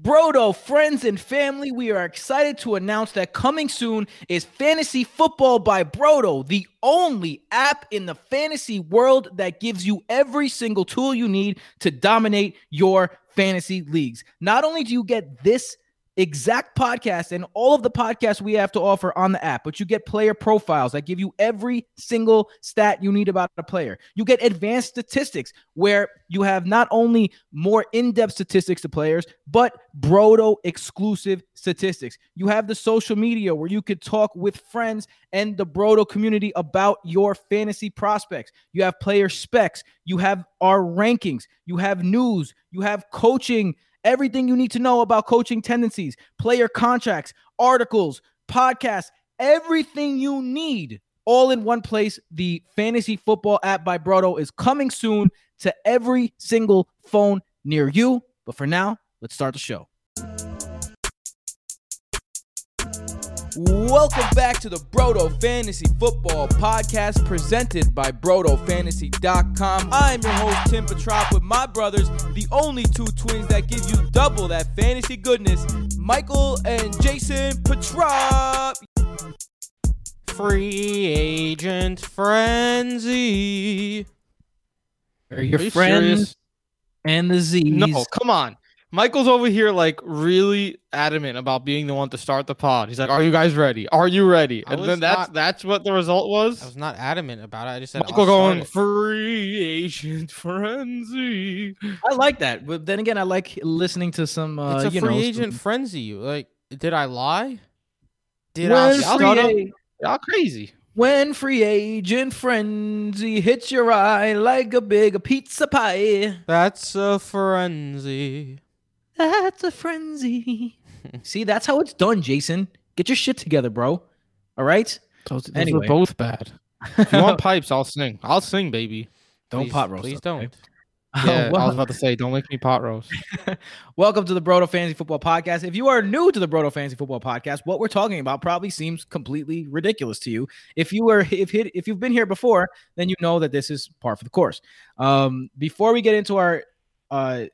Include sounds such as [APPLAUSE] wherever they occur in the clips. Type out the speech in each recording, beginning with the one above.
Brodo, friends and family, we are excited to announce that coming soon is Fantasy Football by Brodo, the only app in the fantasy world that gives you every single tool you need to dominate your fantasy leagues. Not only do you get this exact podcast and all of the podcasts we have to offer on the app, but you get player profiles that give you every single stat you need about a player. You get advanced statistics where you have not only more in depth statistics to players, but Brodo exclusive statistics. You have the social media where you could talk with friends and the Brodo community about your fantasy prospects. You have player specs, you have our rankings, you have news, you have coaching everything you need to know about coaching tendencies, player contracts, articles, podcasts, everything you need all in one place. The fantasy football app by Brodo is coming soon to every single phone near you. But for now, let's start the show. Welcome back to the Brodo Fantasy Football Podcast presented by BrodoFantasy.com. I'm your host, Tim Petrop, with my brothers, the only two twins that give you double that fantasy goodness, Michael and Jason Petrop. Free agent frenzy. Are your Are you friends serious? and the Z's. No, come on. Michael's over here like really adamant about being the one to start the pod. He's like, "Are you guys ready? Are you ready?" I And was then that's not- that's what the result was. I was not adamant about it. I just said Michael I'll going it. free agent frenzy. I like that. But then again, I like listening to some, uh, it's a you free know, agent some- frenzy. Like, did I lie? Did I when, I'll free start start up? a- Y'all crazy. when free agent frenzy hits your eye like a big pizza pie. That's a frenzy. That's a frenzy. [LAUGHS] See, that's how it's done, Jason. Get your shit together, bro. All right. Those, those Anyway. are both bad. [LAUGHS] If you want pipes, I'll sing. I'll sing, baby. don't Please- pot roast. Please don't. okay? [LAUGHS] Yeah, I Well- was about to say, don't make me pot roast. Welcome to the Brodo Fantasy Football Podcast. If you are new to the Brodo Fantasy Football Podcast, what we're talking about probably seems completely ridiculous to you. If you were if hit, if you've been here before, then you know that this is par for the course. Um, before we get into our uh,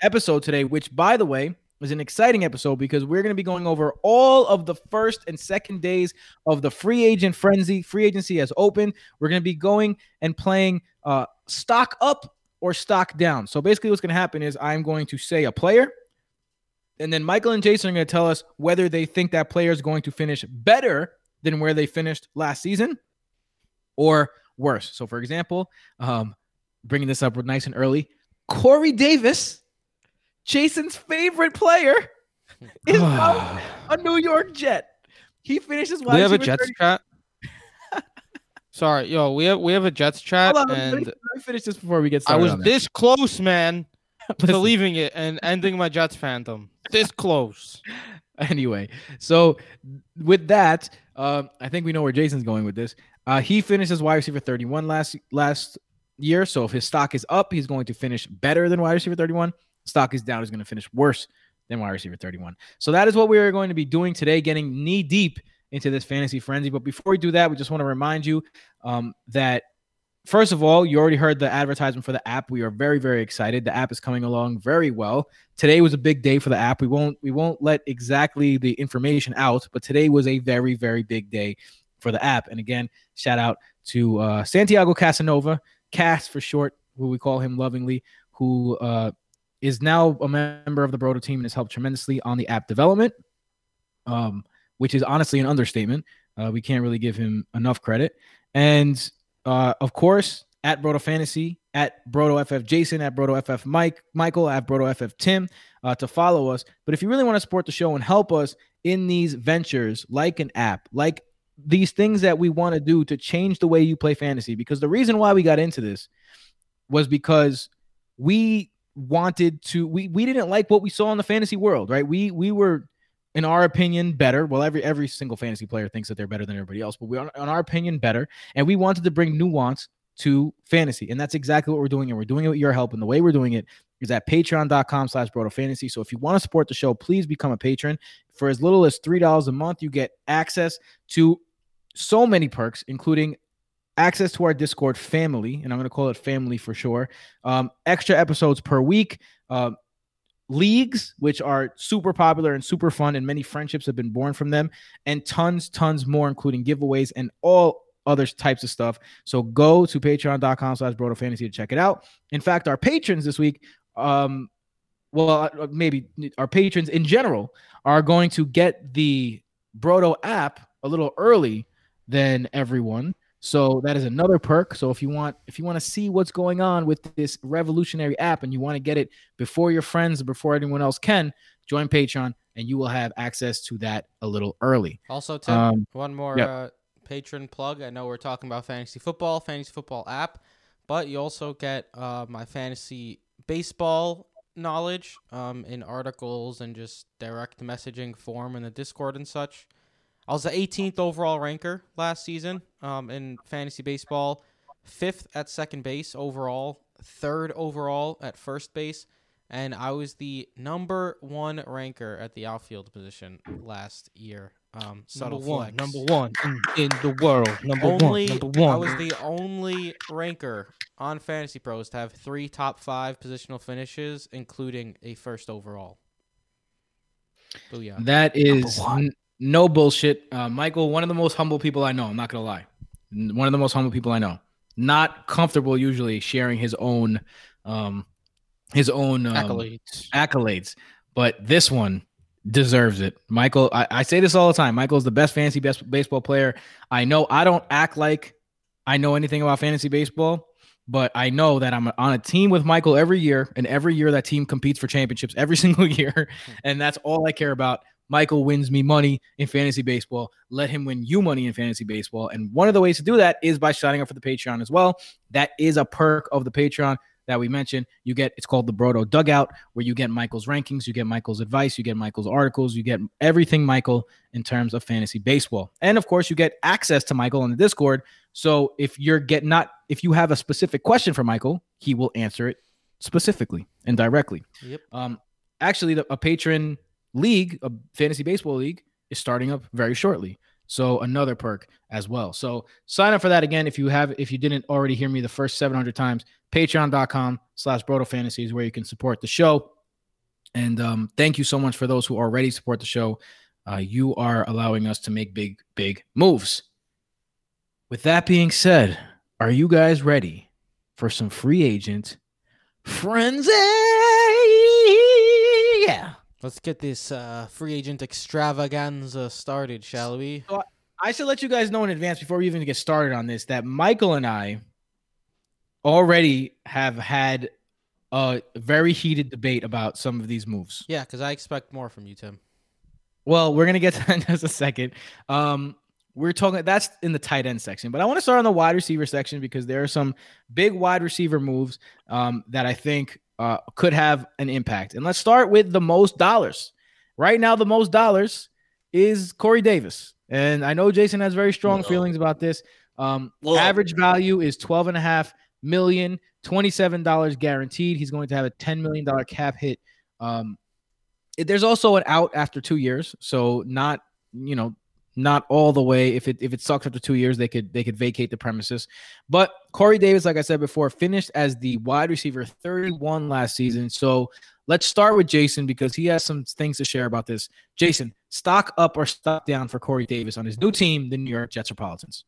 episode today, which by the way is an exciting episode because we're going to be going over all of the first and second days of the free agent frenzy. Free agency has opened. We're going to be going and playing uh, stock up or stock down. So basically, what's going to happen is I'm going to say a player, and then Michael and Jason are going to tell us whether they think that player is going to finish better than where they finished last season or worse. So, for example, um, bringing this up with nice and early, Corey Davis, Jason's favorite player, is [SIGHS] now a New York Jet. He finishes we have a Jets 30 chat. [LAUGHS] Sorry, yo, we have we have a Jets chat, on, let me, and let me finish this before we get started. I was that. this close, man, [LAUGHS] to leaving it and ending my Jets fandom. This close. [LAUGHS] anyway, so with that, um, I think we know where Jason's going with this. Uh, he finishes wide receiver 31 last last year. So if his stock is up, he's going to finish better than wide receiver 31. Stock is down, he's going to finish worse than wide receiver 31. So that is what we are going to be doing today, getting knee deep into this fantasy frenzy. But before we do that, we just want to remind you um, that First of all, you already heard the advertisement for the app. We are very, very excited. The app is coming along very well. Today was a big day for the app. We won't we won't let exactly the information out, but today was a very, very big day for the app. And again, shout out to uh, Santiago Casanova, Cass for short, who we call him lovingly, who uh, is now a member of the Brodo team and has helped tremendously on the app development, um, which is honestly an understatement. Uh, we can't really give him enough credit. And uh, of course, at Brodo Fantasy, at Brodo FF Jason, at Brodo FF Mike, Michael, at Brodo FF Tim, uh, to follow us. But if you really want to support the show and help us in these ventures, like an app, like these things that we want to do to change the way you play fantasy, because the reason why we got into this was because we wanted to we we didn't like what we saw in the fantasy world, right? We we were in our opinion better. Well, every every single fantasy player thinks that they're better than everybody else, but we are in our opinion better and we wanted to bring nuance to fantasy. And that's exactly what we're doing. And we're doing it with your help. And the way we're doing it is at patreon.com slash brodo fantasy. So if you want to support the show, please become a patron. For as little as $3 a month, you get access to so many perks, including access to our Discord family. And I'm going to call it family for sure. Um, extra episodes per week. Um, leagues, which are super popular and super fun, and many friendships have been born from them, and tons, tons more, including giveaways and all other types of stuff. So go to patreon.com slash brodo fantasy to check it out. In fact, our patrons this week, um, well, uh, maybe our patrons in general are going to get the Brodo app a little early than everyone. So that is another perk. So if you want if you want to see what's going on with this revolutionary app and you want to get it before your friends before anyone else can, join Patreon and you will have access to that a little early. Also, Tim, Um, one more yep. uh, patron plug. I know we're talking about fantasy football, fantasy football app, but you also get uh, my fantasy baseball knowledge um, in articles and just direct messaging form in the Discord and such. I was the 18th overall ranker last season um, in fantasy baseball, fifth at second base overall, third overall at first base, and I was the number one ranker at the outfield position last year. Um, Number one, flex. number one in, in the world. Number only one, number one. I was the only ranker on Fantasy Pros to have three top five positional finishes, including a first overall. Booyah. That is one. n- no bullshit. Uh, Michael, one of the most humble people I know. I'm not gonna lie. One of the most humble people I know. Not comfortable usually sharing his own, um, his own um, accolades. accolades, but this one deserves it. Michael, I, I say this all the time. Michael's the best fantasy best baseball player I know. I don't act like I know anything about fantasy baseball, but I know that I'm on a team with Michael every year, and every year that team competes for championships every [LAUGHS] single year, and that's all I care about. Michael wins me money in fantasy baseball. Let him win you money in fantasy baseball. And one of the ways to do that is by signing up for the Patreon as well. That is a perk of the Patreon that we mentioned. You get it's called the Brodo Dugout, where you get Michael's rankings, you get Michael's advice, you get Michael's articles, you get everything Michael in terms of fantasy baseball. And of course, you get access to Michael on the Discord. So if you're get not if you have a specific question for Michael, he will answer it specifically and directly. Yep. Um, actually, the, a patron league, a fantasy baseball league, is starting up very shortly. So another perk as well. So sign up for that again if you have if you didn't already hear me the first 700 times. Patreon.com slash Brodo Fantasy is where you can support the show. And um, thank you so much for those who already support the show. Uh, you are allowing us to make big, big moves. With that being said, are you guys ready for some free agent frenzy? Let's get this uh, free agent extravaganza started, shall we? I should let you guys know in advance before we even get started on this that Michael and I already have had a very heated debate about some of these moves. Yeah, because I expect more from you, Tim. Well, we're gonna get [LAUGHS] to that in just a second. Um, we're talking that's in the tight end section, but I want to start on the wide receiver section because there are some big wide receiver moves um, that I think uh, could have an impact. And let's start with the most dollars. Right now, the most dollars is Corey Davis, and I know Jason has very strong feelings about this. Um, average value is 12 and a half million, $27 guaranteed. He's going to have a $10 million cap hit. Um, it- there's also an out after two years, so not you know not all the way. If it if it sucks after two years, they could they could vacate the premises. But Corey Davis, like I said before, finished as the wide receiver 31 last season. So let's start with Jason because he has some things to share about this. Jason, stock up or stock down for Corey Davis on his new team, the New York Jetstropolitans.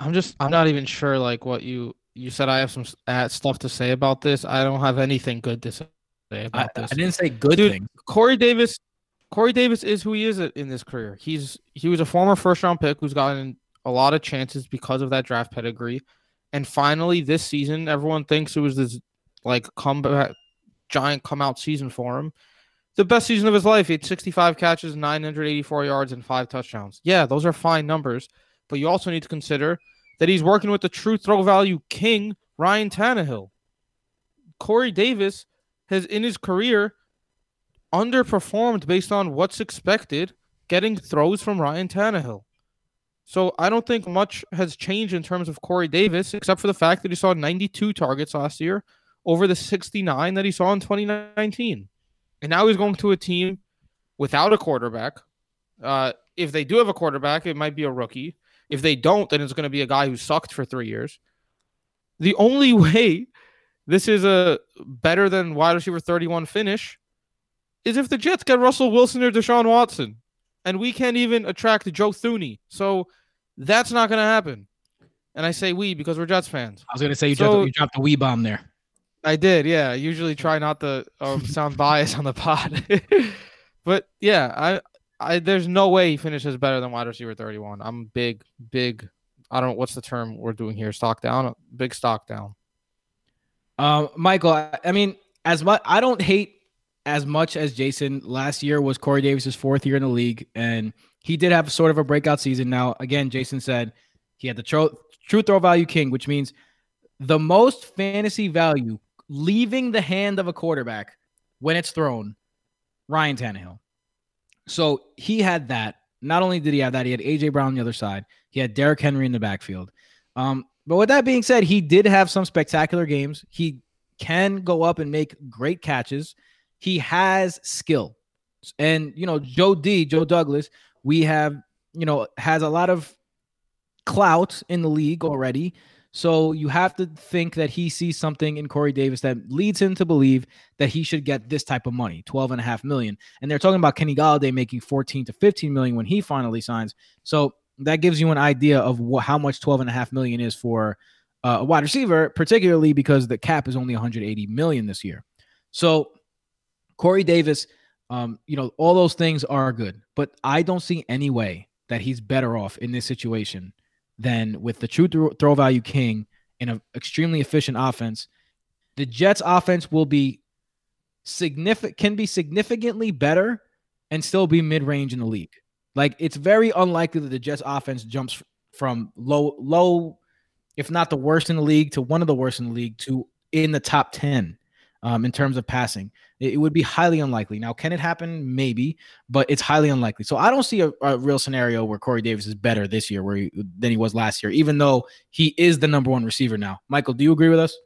I'm just I'm not even sure like what you you said I have some stuff to say about this. I don't have anything good to say about I this. I didn't say good Dude, things. Corey Davis Corey Davis is who he is in this career. He's he was a former first round pick who's gotten a lot of chances because of that draft pedigree. And finally this season everyone thinks it was this like comeback giant come out season for him. The best season of his life. He had 65 catches, 984 yards, and five touchdowns. Yeah, those are fine numbers. But you also need to consider that he's working with the true throw value king, Ryan Tannehill. Corey Davis has in his career underperformed based on what's expected, getting throws from Ryan Tannehill. So I don't think much has changed in terms of Corey Davis, except for the fact that he saw 92 targets last year over the 69 that he saw in 2019. And now he's going to a team without a quarterback. Uh, if they do have a quarterback, it might be a rookie. If they don't, then it's going to be a guy who sucked for three years. The only [LAUGHS] way this is a better than wide receiver 31 finish is if the Jets get Russell Wilson or Deshaun Watson. And we can't even attract Joe Thuney. So that's not going to happen. And I say we because we're Jets fans. I was gonna say you, So- dropped, you dropped the wee bomb there. I did, yeah. I usually try not to um, [LAUGHS] sound biased on the pod. [LAUGHS] but yeah, I, I there's no way he finishes better than wide receiver 31. I'm big, big. I don't know what's the term we're doing here. Stock down, big stock down. Um, Michael, I, I mean, as much I don't hate as much as Jason. Last year was Corey Davis's fourth year in the league, and he did have sort of a breakout season. Now, again, Jason said he had the tro- true throw value king, which means the most fantasy value leaving the hand of a quarterback when it's thrown. Ryan Tannehill. So he had that. Not only did he have that, he had AJ Brown on the other side. He had Derrick Henry in the backfield. Um, but with that being said, he did have some spectacular games. He can go up and make great catches. He has skill. And, you know, Joe D, Joe Douglas, we have, you know, has a lot of clout in the league already. So you have to think that he sees something in Corey Davis that leads him to believe that he should get this type of money, 12 and a half million. And they're talking about Kenny Golladay making 14 to 15 million when he finally signs. So that gives you an idea of wh- how much 12 and a half million is for uh, a wide receiver, particularly because the cap is only 180 million this year. So Corey Davis, um, you know, all those things are good, but I don't see any way that he's better off in this situation than with the true throw, value king in an extremely efficient offense. The Jets offense will be significant can be significantly better and still be mid-range in the league. Like it's very unlikely that the Jets offense jumps from low low if not the worst in the league to one of the worst in the league to in the top 10 um, in terms of passing. It, it would be highly unlikely. Now, can it happen? Maybe, but it's highly unlikely. So I don't see a, a real scenario where Corey Davis is better this year where he, than he was last year, even though he is the number one receiver now. Michael, do you agree with us?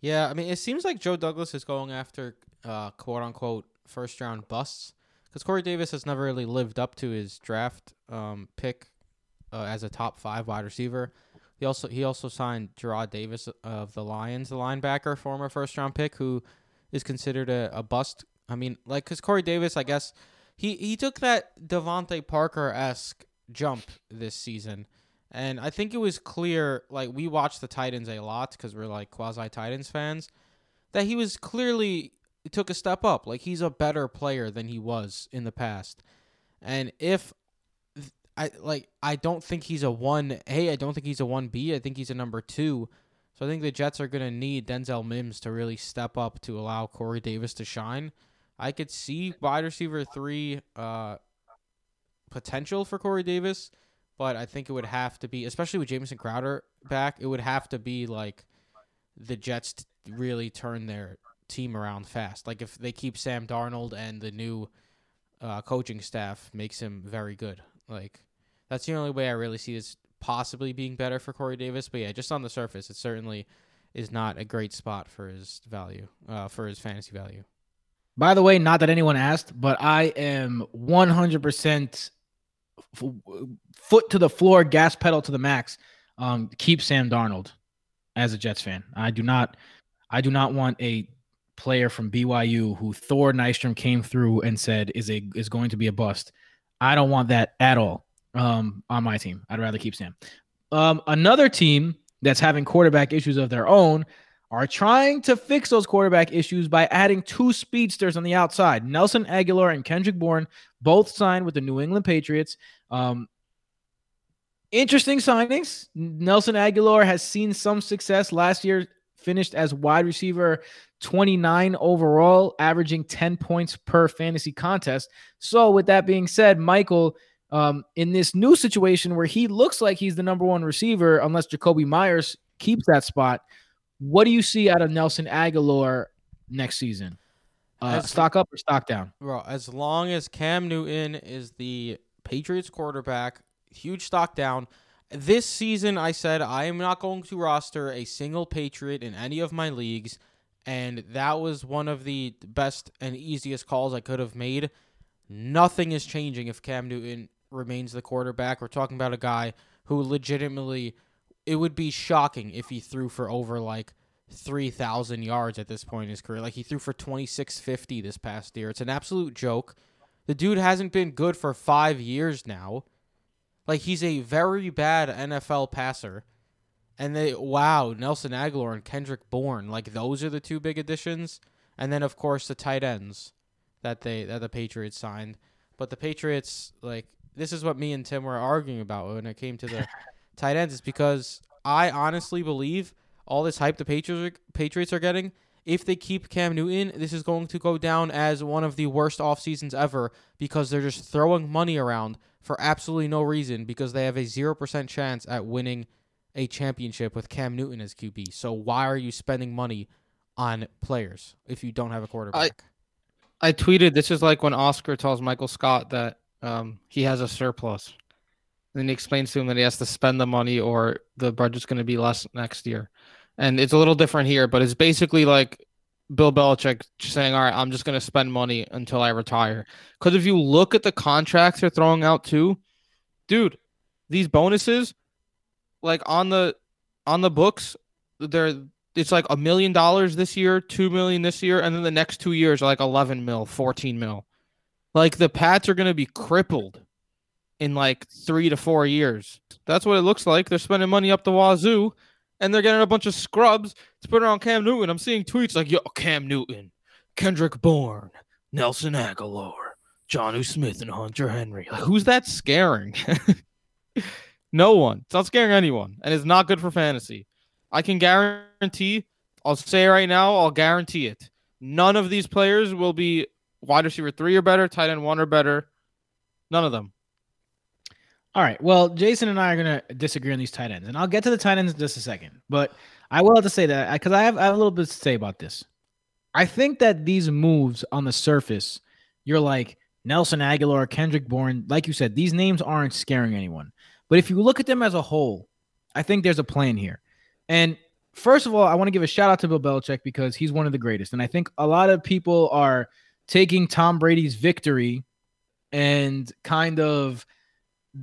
Yeah, I mean, it seems like Joe Douglas is going after uh, quote unquote first round busts because Corey Davis has never really lived up to his draft um, pick uh, as a top five wide receiver. He also he also signed Jarrad Davis of the Lions, the linebacker, former first round pick, who is considered a, a bust. I mean, like because Corey Davis, I guess he he took that DeVante Parker esque jump this season. And I think it was clear, like we watched the Titans a lot because we're like quasi Titans fans, that he was clearly took a step up. Like he's a better player than he was in the past. And if I like, I don't think he's a one A. I don't think he's a one B. I think he's a number two. So I think the Jets are gonna need Denzel Mims to really step up to allow Corey Davis to shine. I could see wide receiver three uh, potential for Corey Davis but I think it would have to be, especially with Jamison Crowder back, it would have to be like the Jets really turn their team around fast. Like if they keep Sam Darnold and the new uh, coaching staff makes him very good. Like that's the only way I really see this possibly being better for Corey Davis. But yeah, just on the surface, it certainly is not a great spot for his value, uh, for his fantasy value. By the way, not that anyone asked, but I am 100% f- foot to the floor, gas pedal to the max. Um, keep Sam Darnold as a Jets fan. I do not, I do not want a player from BYU who Thor Nystrom came through and said is a is going to be a bust. I don't want that at all um, on my team. I'd rather keep Sam. Um, another team that's having quarterback issues of their own are trying to fix those quarterback issues by adding two speedsters on the outside. Nelson Agholor and Kendrick Bourne both signed with the New England Patriots. Um, interesting signings. Nelson Agholor has seen some success last year, finished as wide receiver 29 overall, averaging 10 points per fantasy contest. So, with that being said, Michael, um, in this new situation where he looks like he's the number one receiver, unless Jakobi Meyers keeps that spot, what do you see out of Nelson Agholor next season? Uh, As- stock up or stock down? Bro, as long as Cam Newton is the Patriots quarterback, huge stock down. This season, I said I am not going to roster a single Patriot in any of my leagues, and that was one of the best and easiest calls I could have made. Nothing is changing if Cam Newton remains the quarterback. We're talking about a guy who legitimately, it would be shocking if he threw for over like 3,000 yards at this point in his career. Like he threw for 2650 this past year. It's an absolute joke. The dude hasn't been good for 5 years now. Like he's a very bad NFL passer. And they wow, Nelson Agholor and Kendrick Bourne, like those are the two big additions. And then of course the tight ends that they that the Patriots signed. But the Patriots like this is what me and Tim were arguing about when it came to the [LAUGHS] tight ends. Is because I honestly believe all this hype the Patriots Patriots are getting. If they keep Cam Newton, this is going to go down as one of the worst off seasons ever because they're just throwing money around for absolutely no reason because they have a 0% chance at winning a championship with Cam Newton as QB. So why are you spending money on players if you don't have a quarterback? I tweeted this is like when Oscar tells Michael Scott that um, he has a surplus. And he explains to him that he has to spend the money or the budget's going to be less next year. And it's a little different here, but it's basically like Bill Belichick saying, All right, I'm just going to spend money until I retire. Because if you look at the contracts they're throwing out too, dude, these bonuses, like on the on the books, they're it's like a million dollars this year, two million this year, and then the next two years are like 11 mil, 14 mil. Like the Pats are going to be crippled in like three to four years. That's what it looks like. They're spending money up the wazoo and they're getting a bunch of scrubs to put on Cam Newton. I'm seeing tweets like, yo, Cam Newton, Kendrick Bourne, Nelson Agholor, Jonnu Smith, and Hunter Henry. Like, who's that scaring? [LAUGHS] no one. It's not scaring anyone. And it's not good for fantasy. I can guarantee, I'll say right now, I'll guarantee it. None of these players will be wide receiver three or better, tight end one or better. None of them. All right. Well, Jason and I are going to disagree on these tight ends, and I'll get to the tight ends in just a second. But I will have to say that because I have, I have a little bit to say about this. I think that these moves on the surface, you're like Nelson Agholor, Kendrick Bourne, like you said, these names aren't scaring anyone. But if you look at them as a whole, I think there's a plan here. And first of all, I want to give a shout out to Bill Belichick because he's one of the greatest. And I think a lot of people are taking Tom Brady's victory and kind of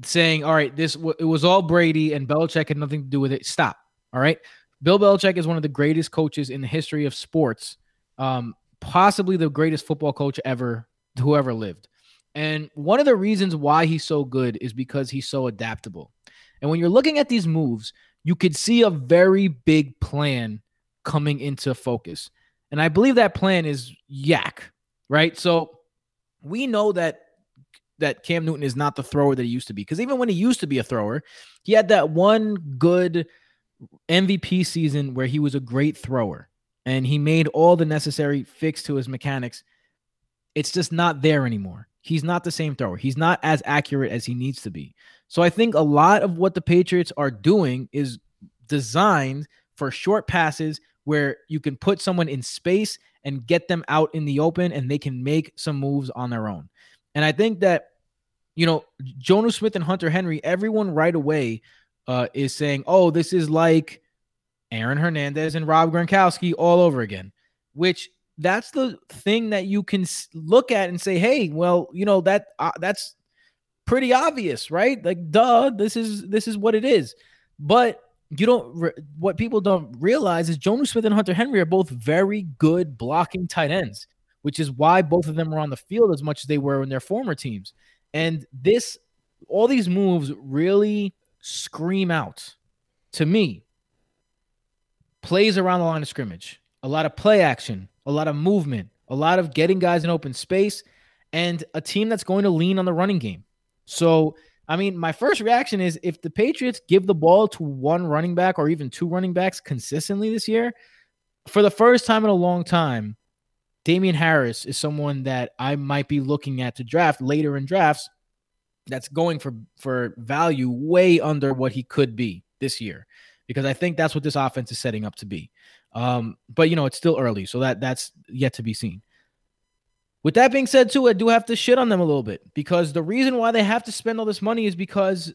saying, "All right, this it was all Brady and Belichick had nothing to do with it." Stop. All right, Bill Belichick is one of the greatest coaches in the history of sports, um, possibly the greatest football coach ever, who ever lived. And one of the reasons why he's so good is because he's so adaptable. And when you're looking at these moves, you could see a very big plan coming into focus. And I believe that plan is YAC, right? So we know that that Cam Newton is not the thrower that he used to be. Because even when he used to be a thrower, he had that one good MVP season where he was a great thrower and he made all the necessary fix to his mechanics. It's just not there anymore. He's not the same thrower. He's not as accurate as he needs to be. So I think a lot of what the Patriots are doing is designed for short passes where you can put someone in space and get them out in the open and they can make some moves on their own. And I think that, you know, Jonnu Smith and Hunter Henry, everyone right away uh, is saying, oh, this is like Aaron Hernandez and Rob Gronkowski all over again, which that's the thing that you can look at and say, hey, well, you know, that uh, that's pretty obvious, right? Like, duh, this is this is what it is. But you don't re- what people don't realize is Jonnu Smith and Hunter Henry are both very good blocking tight ends which is why both of them were on the field as much as they were in their former teams. And this, all these moves really scream out to me plays around the line of scrimmage, a lot of play action, a lot of movement, a lot of getting guys in open space, and a team that's going to lean on the running game. So, I mean, my first reaction is if the Patriots give the ball to one running back or even two running backs consistently this year, for the first time in a long time, Damien Harris is someone that I might be looking at to draft later in drafts that's going for for value way under what he could be this year because I think that's what this offense is setting up to be. Um, but you know, it's still early, so that that's yet to be seen. With that being said, too, I do have to shit on them a little bit because the reason why they have to spend all this money is because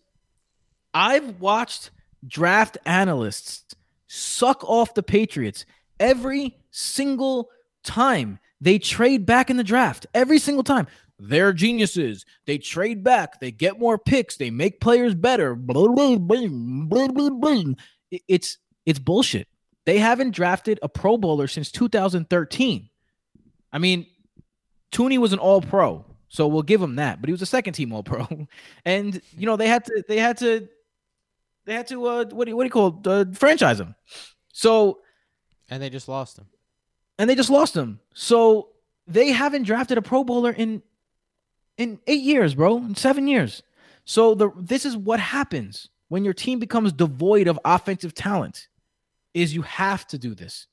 I've watched draft analysts suck off the Patriots every single time they trade back in the draft. Every single time. They're geniuses. They trade back. They get more picks. They make players better. Blah, blah, blah, It's it's bullshit. They haven't drafted a Pro Bowler since 2013. I mean, Thuney was an All Pro, so we'll give him that. But he was a second team All Pro, [LAUGHS] and you know they had to they had to they had to uh what do you, what do you call it? Uh, franchise him. So And they just lost him. And they just lost him. So they haven't drafted a Pro Bowler in in eight years, bro, in seven years. So the this is what happens when your team becomes devoid of offensive talent, is you have to do this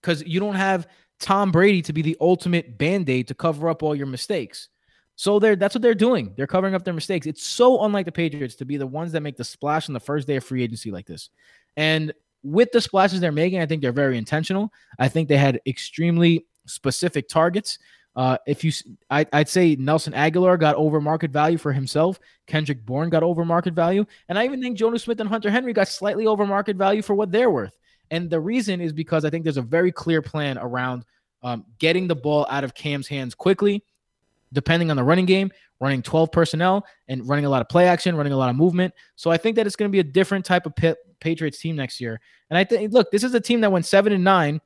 because you don't have Tom Brady to be the ultimate band aid to cover up all your mistakes. So they're that's what they're doing. They're covering up their mistakes. It's so unlike the Patriots to be the ones that make the splash on the first day of free agency like this. And with the splashes they're making, I think they're very intentional. I think they had extremely specific targets. Uh, if you, I, would say Nelson Agholor got over market value for himself. Kendrick Bourne got over market value, and I even think Jonnu Smith and Hunter Henry got slightly over market value for what they're worth. And the reason is because I think there's a very clear plan around um, getting the ball out of Cam's hands quickly, depending on the running game, running 12 personnel and running a lot of play action, running a lot of movement. So I think that it's going to be a different type of Pit- Patriots team next year. And I think, look, this is a team that went seven and nine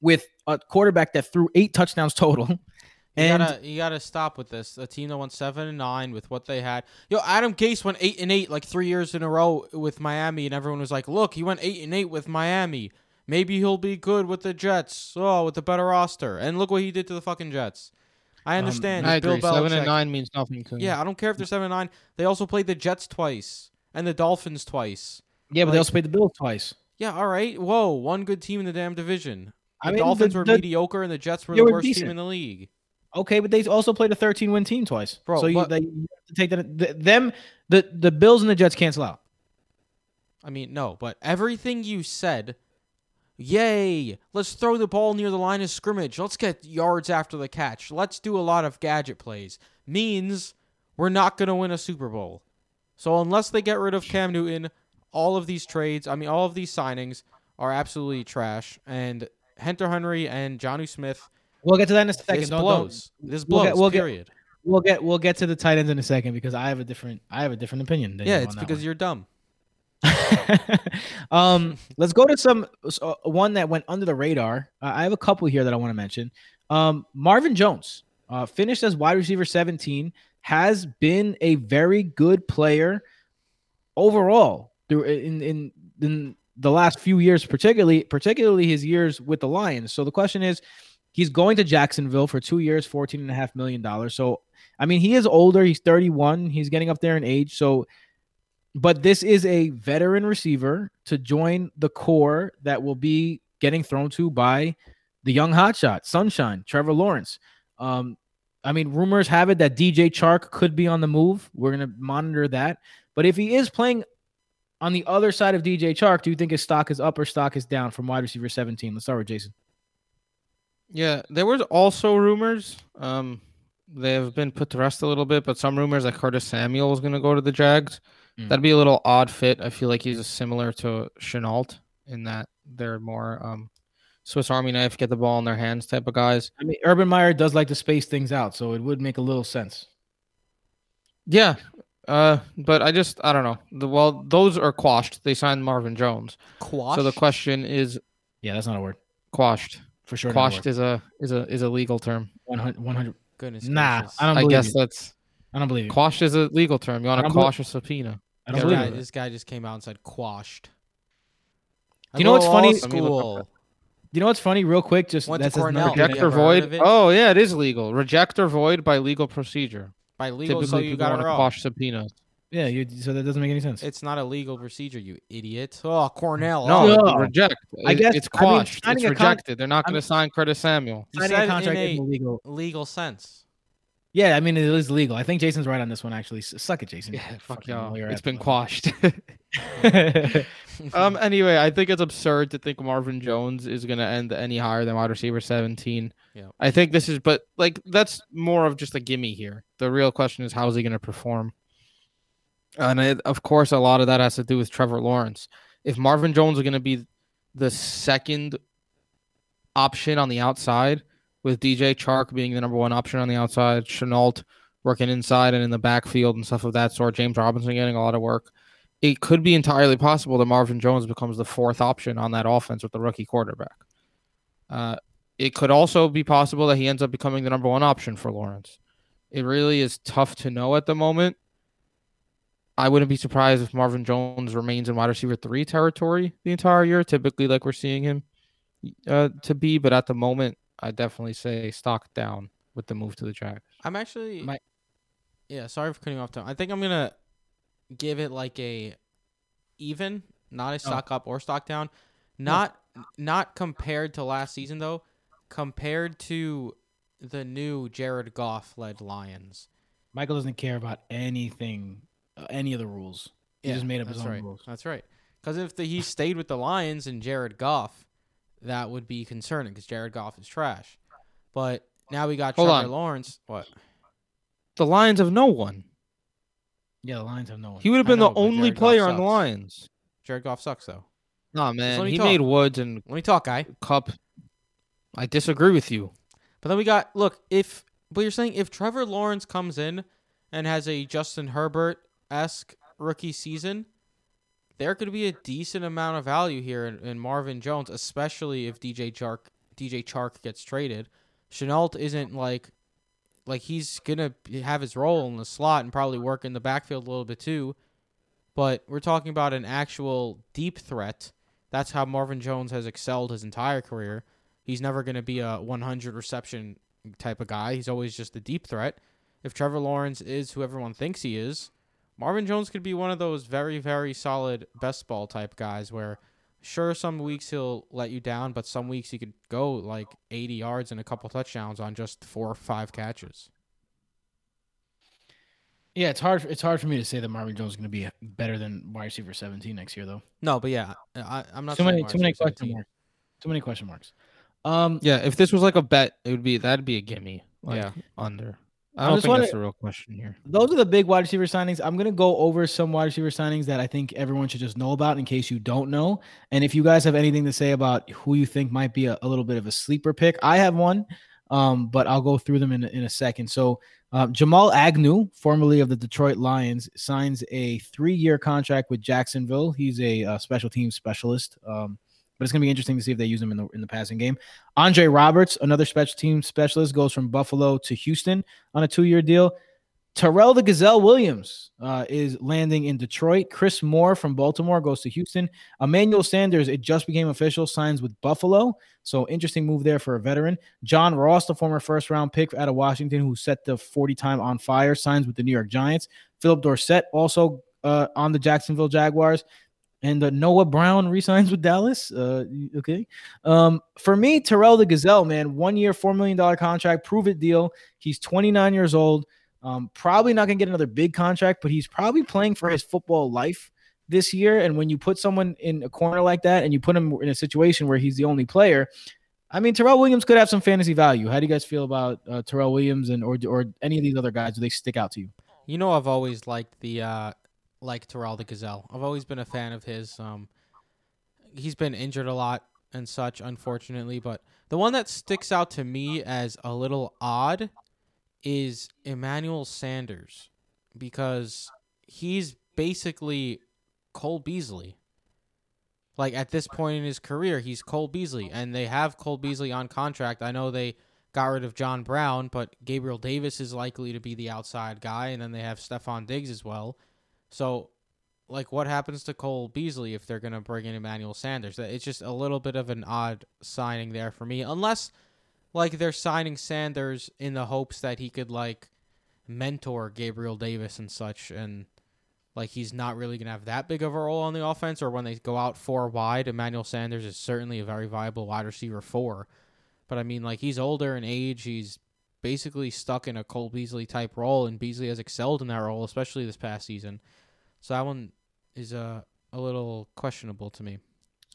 with a quarterback that threw eight touchdowns total. [LAUGHS] You And gotta you gotta stop with this. A team that went seven and nine with what they had. Yo, Adam Gase went eight and eight like three years in a row with Miami, and everyone was like, "Look, he went eight and eight with Miami. Maybe he'll be good with the Jets. Oh, with the better roster." And look what he did to the fucking Jets. I Um, understand. I it's Bill agree. Seven and nine means nothing to me. Yeah, I don't care if they're seven and nine. They also played the Jets twice and the Dolphins twice. yeah, but they also played the Bills twice. Yeah, all right. Whoa, one good team in the damn division. The I mean, Dolphins the- were the- mediocre and the Jets were the were worst decent. team in the league. Okay, but they also played a 13 win team twice. Bro, so you, but- they, you have to take that. th- them, the the Bills and the Jets cancel out. I mean, no, but everything you said, yay, let's throw the ball near the line of scrimmage. Let's get yards after the catch. Let's do a lot of gadget plays. Means we're not going to win a Super Bowl. So unless they get rid of Cam Newton, all of these trades, I mean, all of these signings are absolutely trash. And Hunter Henry and Jonnu Smith, We'll get to that in a second. this Don't- don't- blows. This we'll blows, get- we'll get- period. we'll get we'll get to the tight ends in a second because I have a different I have a different opinion. Than yeah, you it's because one. you're dumb. [LAUGHS] um, let's go to some uh, one that went under the radar. Uh, I have a couple here that I want to mention. Um, Marvin Jones uh, finished as wide receiver 17, has been a very good player overall through in in in the last few years, particularly particularly his years with the Lions. So the question is, he's going to Jacksonville for two years, fourteen and a half million dollars. So I mean, he is older. He's 31. He's getting up there in age. So but this is a veteran receiver to join the core that will be getting thrown to by the young hotshot, Sunshine, Trevor Lawrence. Um, I mean, rumors have it that DJ Chark could be on the move. We're going to monitor that. But if he is playing on the other side of DJ Chark, do you think his stock is up or stock is down from wide receiver 17? Let's start with Jason. Yeah, there was also rumors. Um, they have been put to rest a little bit, but some rumors that Curtis Samuel was going to go to the Jags. Mm. That'd be a little odd fit. I feel like he's similar to Shenault in that they're more um, Swiss Army knife, get the ball in their hands type of guys. I mean, Urban Meyer does like to space things out, so it would make a little sense. Yeah, uh, but I just I don't know. The, well, those are quashed. They signed Marvin Jones. Quash. So the question is Yeah, that's not a word quashed. for sure. not a Quashed is a is a is a legal term. 100, 100 Goodness Nah, gracious. I don't know. I guess you. that's I don't believe you. quashed is a legal term. You want to don't believe- quash a subpoena. I don't This believe guy, it. this guy just came out and said quashed. Do you know what's funny? go to Let me look up School. You know what's funny? Real quick, just Went to that's another Cornell. thing. Reject or void. Oh yeah, it is legal. Reject or void by legal procedure. By legal, Typically, so you people got want it to wrong. quash subpoenas. Yeah, you, so that doesn't make any sense. It's not a legal procedure, you idiot. Oh, Cornell. No, oh. No. reject. I It- guess- it's I mean, quashed. signing it's a con- rejected. They're not I going to sign Curtis Samuel. You Signing said a contract in a isn't illegal. legal sense. Yeah, I mean it is legal. I think Jason's right on this one. Actually, suck it, Jason. Yeah, fuck Fucking y'all. lawyer It's ass been motherfucker. quashed. [LAUGHS] [LAUGHS] um. Anyway, I think it's absurd to think Marvin Jones is going to end any higher than wide receiver 17. Yeah. I think this is, but like that's more of just a gimme here. The real question is how is he going to perform? And it, of course, a lot of that has to do with Trevor Lawrence. If Marvin Jones is going to be the second option on the outside, with DJ Chark being the number one option on the outside, Shenault working inside and in the backfield and stuff of that sort, James Robinson getting a lot of work. it could be entirely possible that Marvin Jones becomes the fourth option on that offense with the rookie quarterback. Uh, it could also be possible that he ends up becoming the number one option for Lawrence. It really is tough to know at the moment. I wouldn't be surprised if Marvin Jones remains in wide receiver three territory the entire year, typically like we're seeing him uh, to be. But at the moment, I definitely say stock down with the move to the Jags. I'm actually. My- yeah, sorry for cutting off. Tom. I think I'm gonna give it like a even, not a stock up or stock down. Not not compared to last season though. Compared to the new Jared Goff led Lions. Michael doesn't care about anything, uh, any of the rules. He just made up his own right. rules. That's right. Because if the, he stayed with the Lions and Jared Goff, that would be concerning because Jared Goff is trash. But now we got Hold Trevor on. Lawrence. What? The Lions have no one. Yeah, the Lions have no one. He would have been know, the only player on the. Lions. Jared Goff sucks though. Nah, man. He talk. made Woods and let me talk, guy. Kupp. I disagree with you. But then we got look if but you're saying if Trevor Lawrence comes in and has a Justin Herbert esque rookie season, there could be a decent amount of value here in, in Marvin Jones, especially if DJ Chark DJ Chark gets traded. Shenault isn't like like he's gonna have his role in the slot and probably work in the backfield a little bit too. But we're talking about an actual deep threat. That's how Marvin Jones has excelled his entire career. He's never going to be a 100 reception type of guy. He's always just a deep threat. If Trevor Lawrence is who everyone thinks he is, Marvin Jones could be one of those very, very solid best ball type guys where, sure, some weeks he'll let you down, but some weeks he could go like 80 yards and a couple touchdowns on just four or five catches. Yeah, it's hard. It's hard for me to say that Marvin Jones is going to be better than wide receiver 17 next year, though. No, but yeah, I, I'm not Too many, too many question 17. marks. Too many question marks. Um, Yeah, if this was like a bet, it would be that'd be a gimme. Like Yeah. under. I don't just think wanna- that's the real question here. those are the big wide receiver signings. I'm gonna go over some wide receiver signings that I think everyone should just know about in case you don't know. And if you guys have anything to say about who you think might be a, a little bit of a sleeper pick, I have one, um, but I'll go through them in, a- in a second. So um, Jamal Agnew, formerly of the Detroit Lions, signs a three-year contract with Jacksonville. He's a, uh special team specialist. Um, but it's gonna be interesting to see if they use him in the in the passing game. Andre Roberts, another special team specialist, goes from Buffalo to Houston on a two-year deal. Tyrell the Gazelle Williams uh, is landing in Detroit. Chris Moore from Baltimore goes to Houston. Emmanuel Sanders, it just became official, signs with Buffalo. So interesting move there for a veteran. John Ross, the former first round pick out of Washington, who set the 40 time on fire, signs with the New York Giants. Philip Dorsett also uh, on the Jacksonville Jaguars. And uh, Noah Brown resigns with Dallas. Uh, okay. Um, for me, Tyrell the Gazelle, man, one year, $4 million contract, prove it deal. He's 29 years old. Um, probably not going to get another big contract, but he's probably playing for his football life this year. And when you put someone in a corner like that and you put him in a situation where he's the only player, I mean, Tyrell Williams could have some fantasy value. How do you guys feel about uh, Tyrell Williams and or or any of these other guys? Do they stick out to you? You know, I've always liked the uh, like Tyrell the Gazelle. I've always been a fan of his. Um, he's been injured a lot and such, unfortunately. But the one that sticks out to me as a little odd is Emmanuel Sanders because he's basically Cole Beasley. Like at this point in his career, he's Cole Beasley, and they have Cole Beasley on contract. I know they got rid of John Brown, but Gabriel Davis is likely to be the outside guy, and then they have Stefon Diggs as well. So, like, what happens to Cole Beasley if they're going to bring in Emmanuel Sanders? It's just a little bit of an odd signing there for me, unless, like, they're signing Sanders in the hopes that he could, like, mentor Gabriel Davis and such, and, like, he's not really going to have that big of a role on the offense, or when they go out four wide, Emmanuel Sanders is certainly a very viable wide receiver four. But I mean, like he's older in age. He's basically stuck in a Cole Beasley type role, and Beasley has excelled in that role, especially this past season. So that one is uh, a little questionable to me.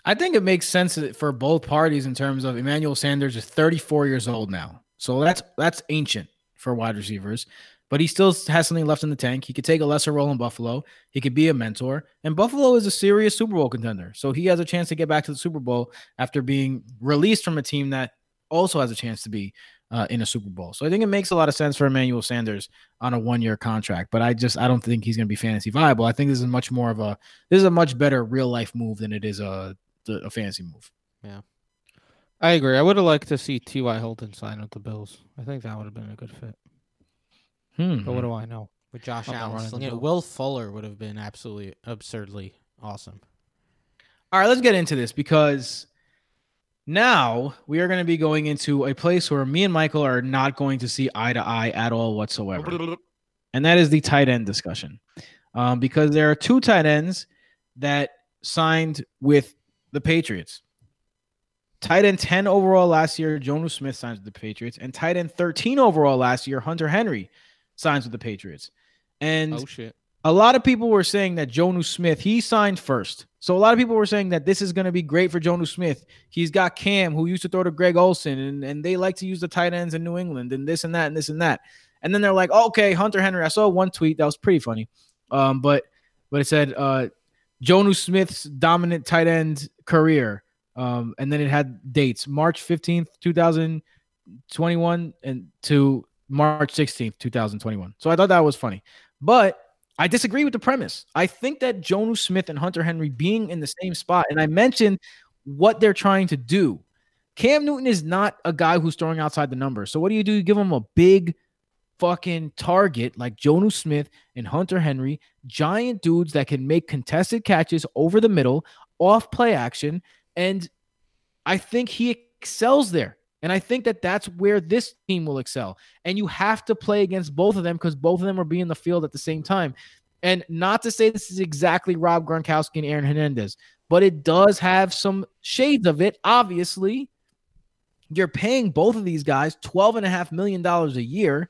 I think it makes sense for both parties in terms of Emmanuel Sanders is 34 years old now. So that's that's ancient for wide receivers, but he still has something left in the tank. He could take a lesser role in Buffalo. He could be a mentor, and Buffalo is a serious Super Bowl contender. So he has a chance to get back to the Super Bowl after being released from a team that also has a chance to be uh, in a Super Bowl. So I think it makes a lot of sense for Emmanuel Sanders on a one year contract. But I just I don't think he's going to be fantasy viable. I think this is much more of a this is a much better real life move than it is a a fantasy move. Yeah. I agree. I would have liked to see T.Y. Hilton sign with the Bills. I think that would have been a good fit. Hmm. But what do I know? with Josh I'm Allen. running still- the you know, Will Fuller would have been absolutely absurdly awesome. All right, let's get into this because now we are going to be going into a place where me and Michael are not going to see eye to eye at all whatsoever. and that is the tight end discussion. Um, because there are two tight ends that signed with the Patriots. Tight end 10 overall last year, Jonnu Smith signs with the Patriots, and tight end 13 overall last year, Hunter Henry signs with the Patriots. And Oh shit. A lot of people were saying that Jonnu Smith, he signed first. So a lot of people were saying that this is going to be great for Jonnu Smith. He's got Cam, who used to throw to Greg Olsen, and, and they like to use the tight ends in New England, and this and that, and this and that. And then they're like, okay, Hunter Henry. I saw one tweet that was pretty funny. Um, but but it said uh Jonnu Smith's dominant tight end career. Um, and then it had dates March 15th, 2021, and to March 16th, 2021. So I thought that was funny. But I disagree with the premise. I think that Jonnu Smith and Hunter Henry being in the same spot, and I mentioned what they're trying to do. Cam Newton is not a guy who's throwing outside the numbers. So what do you do? You give him a big fucking target like Jonnu Smith and Hunter Henry, giant dudes that can make contested catches over the middle, off play action, and I think he excels there. And I think that that's where this team will excel. And you have to play against both of them because both of them are being in the field at the same time. And not to say this is exactly Rob Gronkowski and Aaron Hernandez, but it does have some shades of it. Obviously, you're paying both of these guys $12.5 million a year.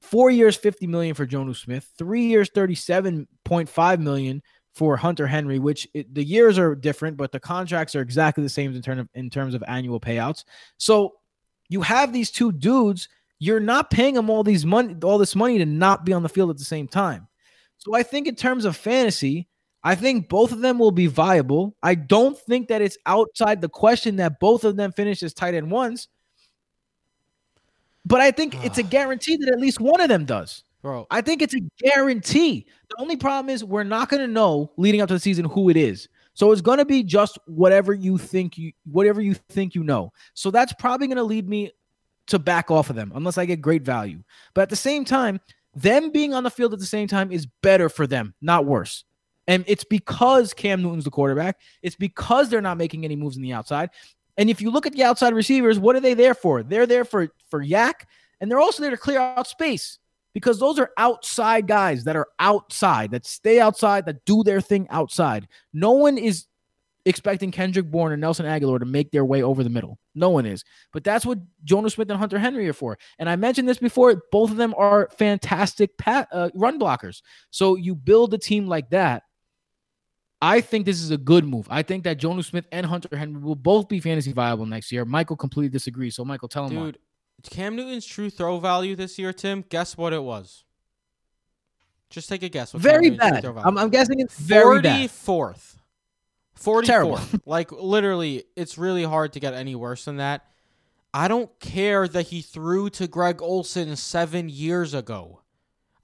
Four years, 50 million for Jonnu Smith, three years, 37.5 million for Hunter Henry, which it, the years are different, but the contracts are exactly the same in, term of, in terms of annual payouts. So you have these two dudes. You're not paying them all these money, all this money to not be on the field at the same time. So I think in terms of fantasy, I think both of them will be viable. I don't think that it's outside the question that both of them finish as tight end ones. But I think it's a guarantee that at least one of them does. Bro, I think it's a guarantee. The only problem is we're not going to know leading up to the season who it is. So it's going to be just whatever you think you whatever you think you know. So that's probably going to lead me to back off of them unless I get great value. But at the same time, them being on the field at the same time is better for them, not worse. And it's because Cam Newton's the quarterback. It's because they're not making any moves in the outside. And if you look at the outside receivers, what are they there for? They're there for for YAC, and they're also there to clear out space because those are outside guys that are outside, that stay outside, that do their thing outside. No one is expecting Kendrick Bourne or Nelson Agholor to make their way over the middle. No one is. But that's what Jonnu Smith and Hunter Henry are for. And I mentioned this before. Both of them are fantastic pat, uh, run blockers. So you build a team like that. I think this is a good move. I think that Jonnu Smith and Hunter Henry will both be fantasy viable next year. Michael completely disagrees. So Michael, tell him why. Cam Newton's true throw value this year, Tim, guess what it was? Just take a guess. What Very bad. I'm, I'm guessing it's very bad. 44th. 44th. [LAUGHS] Like literally, it's really hard to get any worse than that. I don't care that he threw to Greg Olsen seven years ago.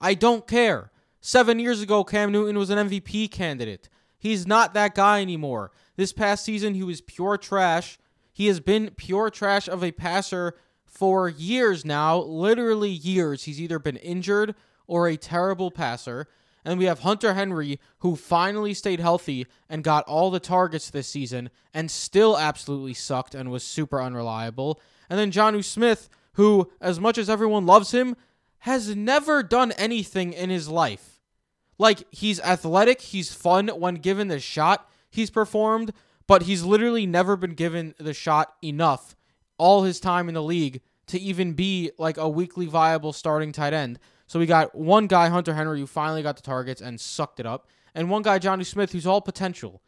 I don't care. Seven years ago, Cam Newton was an MVP candidate. He's not that guy anymore. This past season, he was pure trash. He has been pure trash of a passer for years now, literally years. He's either been injured or a terrible passer. And we have Hunter Henry, who finally stayed healthy and got all the targets this season and still absolutely sucked and was super unreliable. And then Jonnu Smith, who, as much as everyone loves him, has never done anything in his life. Like, he's athletic, he's fun when given the shot, he's performed, but he's literally never been given the shot enough all his time in the league to even be like a weekly viable starting tight end. So we got one guy, Hunter Henry, who finally got the targets and sucked it up, and one guy, Jonnu Smith, who's all potential.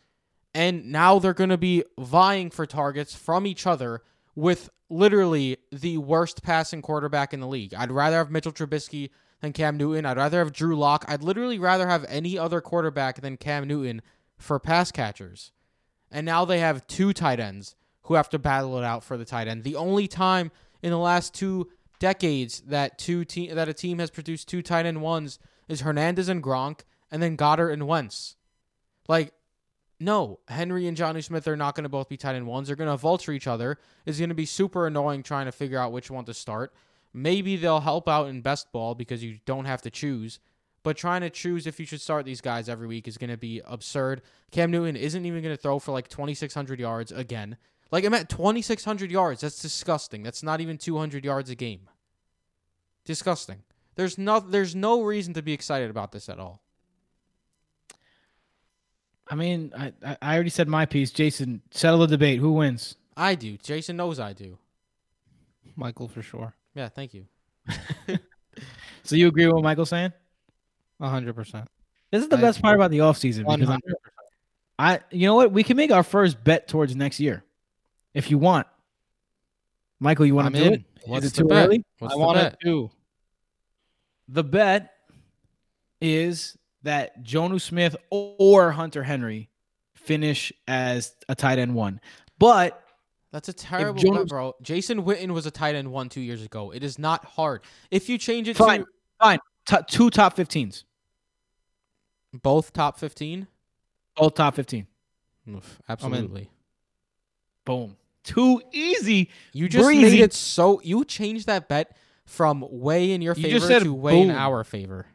And now they're going to be vying for targets from each other with literally the worst passing quarterback in the league. I'd rather have Mitchell Trubisky than Cam Newton. I'd rather have Drew Lock. I'd literally rather have any other quarterback than Cam Newton for pass catchers. And now they have two tight ends who have to battle it out for the tight end. The only time in the last two decades that two te- that a team has produced two tight end ones is Hernandez and Gronk, and then Goedert and Wentz. Like, no, Henry and Jonnu Smith are not going to both be tight end ones. They're going to vulture each other. It's going to be super annoying trying to figure out which one to start. Maybe they'll help out in best ball because you don't have to choose. But trying to choose if you should start these guys every week is going to be absurd. Cam Newton isn't even going to throw for like 2,600 yards again. Like, I'm at 2,600 yards. That's disgusting. That's not even 200 yards a game. Disgusting. There's no, there's no reason to be excited about this at all. I mean, I, I I already said my piece. Jason, settle the debate. Who wins? I do. Jason knows I do. Michael for sure. Yeah, thank you. [LAUGHS] So you agree with what Michael's saying? hundred percent. This is the I best part about the offseason One because I'm- hundred. I you know what? We can make our first bet towards next year. If you want. Michael, you want I'm to do in. it? What's it the too bet? early? What's I want to do. The bet is that Jonnu Smith or Hunter Henry finish as a tight end one. But That's a terrible Jonas- bet, bro. Jason Witten was a tight end one two years ago. It is not hard. If you change it Fine. to to- two top 15s. both top 15, Both top 15. oof, absolutely. Boom. Too easy. You just Breezy. made it so you changed that bet from way in your You favor just said to way in our favor.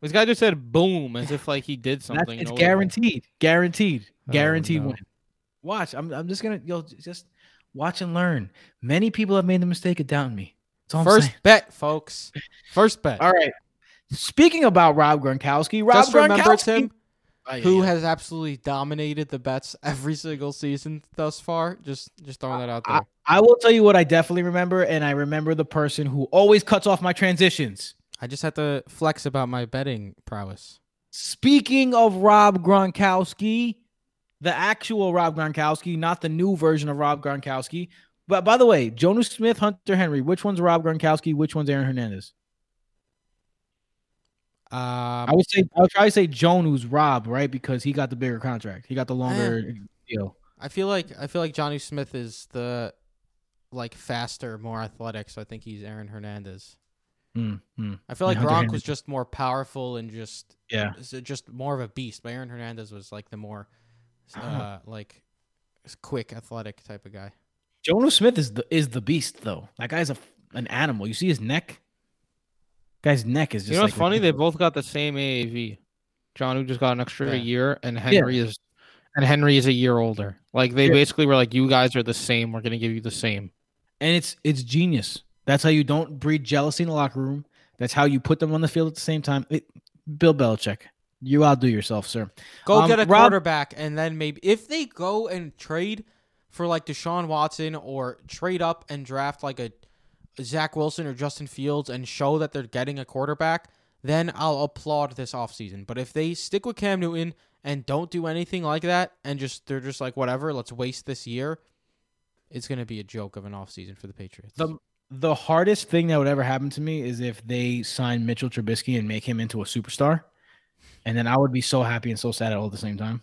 This guy just said boom as if like he did That's, something. it's notable. guaranteed. Guaranteed. Oh, Guaranteed no. win. Watch. I'm, I'm just going to yo just watch and learn. Many people have made the mistake of doubting me. That's all I'm First bet, folks. First bet. All right. Speaking about Rob Gronkowski, Rob Just remember, Gronkowski, Tim, Oh, ay, who ay, ay. has absolutely dominated the bets every single season thus far. Just just throwing that out there. I will tell you what I definitely remember, and I remember the person who always cuts off my transitions. I just had to flex about my betting prowess. Speaking of Rob Gronkowski, the actual Rob Gronkowski, not the new version of Rob Gronkowski. But by the way, Jonnu Smith, Hunter Henry, which one's Rob Gronkowski? Which one's Aaron Hernandez? I Um, would say I would try to say Jonnu's Rob, right? Because he got the bigger contract. He got the longer deal. I feel like I feel like Jonnu Smith is the like faster, more athletic. So I think he's Aaron Hernandez. Mm, mm. I feel like Gronk Henry- was just more powerful and just Yeah. just more of a beast. But Aaron Hernandez was like the more uh, like quick, athletic type of guy. Jonnu Smith is the is the beast though. That guy's a an animal. You see his neck? Guy's neck is just You know what's like funny? A, They both got the same AAV. John who just got an extra Yeah. year, and Henry is and Henry is a year older. Like they Yeah. basically were like, "You guys are the same. We're gonna give you the same." and it's it's genius. That's how you don't breed jealousy in the locker room. That's how you put them on the field at the same time. It, Bill Belichick, you outdo yourself, sir. Go Um, get a Rob- quarterback, and then maybe if they go and trade for like Deshaun Watson or trade up and draft like a Zach Wilson or Justin Fields and show that they're getting a quarterback, then I'll applaud this offseason. But if they stick with Cam Newton and don't do anything like that and just they're just like whatever, let's waste this year, it's gonna be a joke of an offseason for the Patriots. The the hardest thing that would ever happen to me is if they sign Mitchell Trubisky and make him into a superstar, and then I would be so happy and so sad at all at the same time.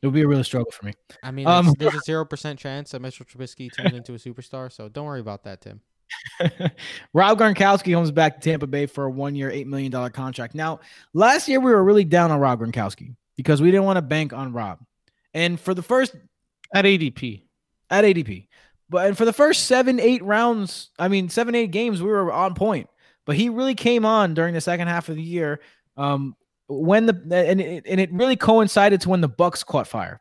It would be a real struggle for me. I mean, um, there's a zero percent chance that Mitchell Trubisky turns [LAUGHS] into a superstar, so don't worry about that, Tim. [LAUGHS] Rob Gronkowski comes back to Tampa Bay for a one-year, eight million dollar contract. Now, last year we were really down on Rob Gronkowski because we didn't want to bank on Rob, and for the first At ADP, at ADP, but and for the first seven, eight rounds, I mean seven, eight games, we were on point. But he really came on during the second half of the year, um, when the and it, and it really coincided to when the Bucs caught fire,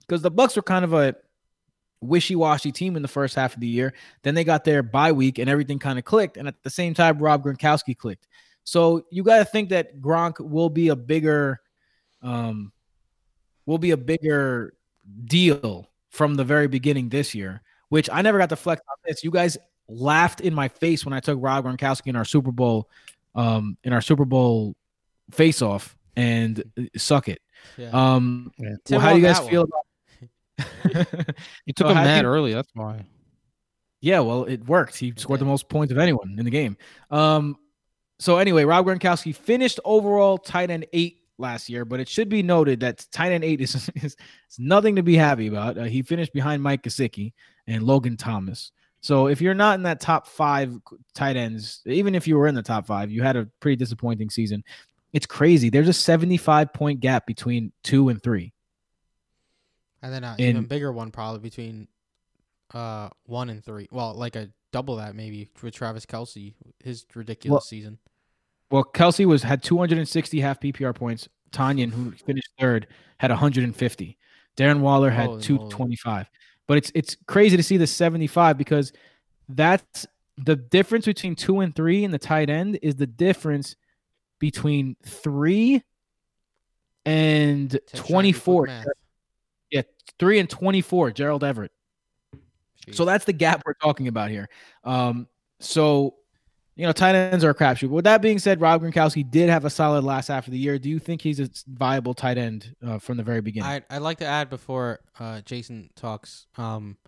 because the Bucs were kind of a wishy-washy team in the first half of the year. Then they got their bye week and everything kind of clicked. And at the same time, Rob Gronkowski clicked. So you got to think that Gronk will be a bigger, um, will be a bigger deal from the very beginning this year. Which I never got to flex on this. You guys laughed in my face when I took Rob Gronkowski in our Super Bowl, um, in our Super Bowl face-off, and uh, suck it. Yeah. Um, Yeah. well, how do you guys feel one. about? [LAUGHS] you took So him that you- early. That's why. Yeah, well, it worked. He scored the most points of anyone in the game. Um, so anyway, Rob Gronkowski finished overall tight end eight last year, but it should be noted that tight end eight is, [LAUGHS] is, is nothing to be happy about. Uh, he finished behind Mike Gesicki and Logan Thomas. So if you're not in that top five tight ends, even if you were in the top five, you had a pretty disappointing season. It's crazy. There's a 75 point gap between two and three. And then an In- even bigger one probably between uh one and three. Well, like a double that maybe with Travis Kelce, his ridiculous Well, season. Well, Kelce was had 260 half PPR points. Tonyan, who finished third, had 150. Darren Waller had Holy moly. 225. But it's it's crazy to see the 75 because that's the difference between two and three in the tight end is the difference between three and Tim's trying to do quick 24. Three and 24, Gerald Everett. So that's the gap we're talking about here. Um, so you know, tight ends are a crapshoot. With that being said, Rob Gronkowski did have a solid last half of the year. Do you think he's a viable tight end uh, from the very beginning? I I'd like to add before uh, Jason talks. Um,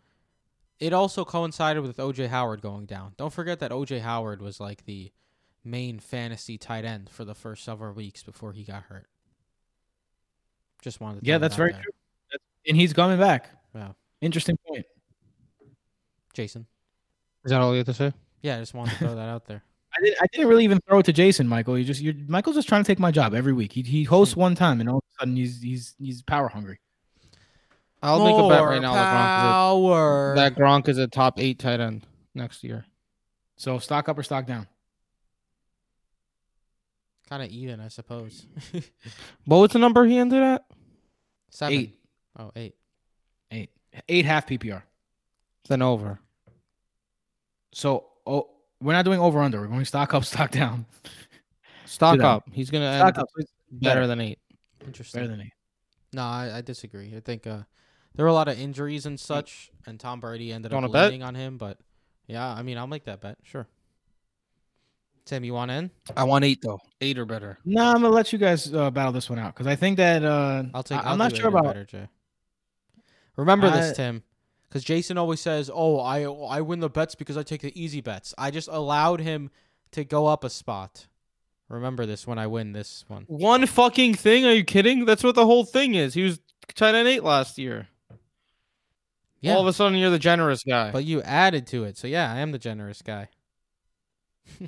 it also coincided with OJ Howard going down. Don't forget that OJ Howard was like the main fantasy tight end for the first several weeks before he got hurt. Just wanted to yeah, that's that very there. true. That's- and he's coming back. Yeah. Interesting point. Jason. Is that all you have to say? Yeah, I just wanted to throw that out there. [LAUGHS] I didn't. I didn't really even throw it to Jason, Michael. You just, you're, Michael's just trying to take my job every week. He he hosts one time, and all of a sudden he's he's he's power hungry. I'll make a bet right More now that Gronk, is a, that Gronk is a top eight tight end next year. So stock up or stock down. kind of even, I suppose. [LAUGHS] What was the number he ended at? Seven. Eight, Oh, eight. eight, eight half PPR. Then over. So oh, we're not doing over under. We're going stock up, [LAUGHS] stock down. Stock up. He's gonna end Stock up. better than eight. Interesting. Better than eight. No, I, I disagree. I think uh, there were a lot of injuries and such, and Tom Brady ended You up wanna leaning on him. But yeah, I mean, I'll make that bet. Sure. Tim, you want in? I want eight though. Eight or better. No, I'm gonna let you guys uh, battle this one out because I think that uh, I'll take. I, I'll am not sure about. better, Jay. Remember I- this, Tim, because Jason always says, "Oh, I I win the bets because I take the easy bets." I just allowed him to go up a spot. Remember this when I win this one. One fucking thing? Are you kidding? That's what the whole thing is. He was tight end eight last year. Yeah, All of a sudden, you're the generous guy. but you added to it, so yeah, I am the generous guy. [LAUGHS]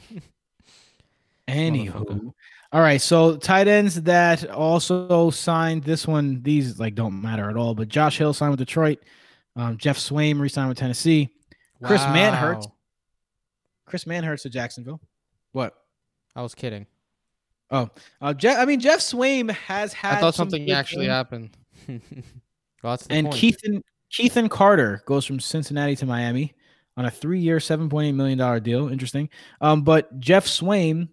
Anywho, Motherfucker. All right. So tight ends that also signed this one. These like don't matter at all. But Josh Hill signed with Detroit. Um, Geoff Swaim re-signed with Tennessee. Chris Manhertz. Wow. Chris Manhertz to Jacksonville. What? I was kidding. Uh, Jeff. I mean, Geoff Swaim has had. I thought some something actually games. happened. [LAUGHS] well, And point. Keithan Keithan Carter goes from Cincinnati to Miami on a three-year, seven point eight million dollar deal. Interesting. Um, but Geoff Swaim,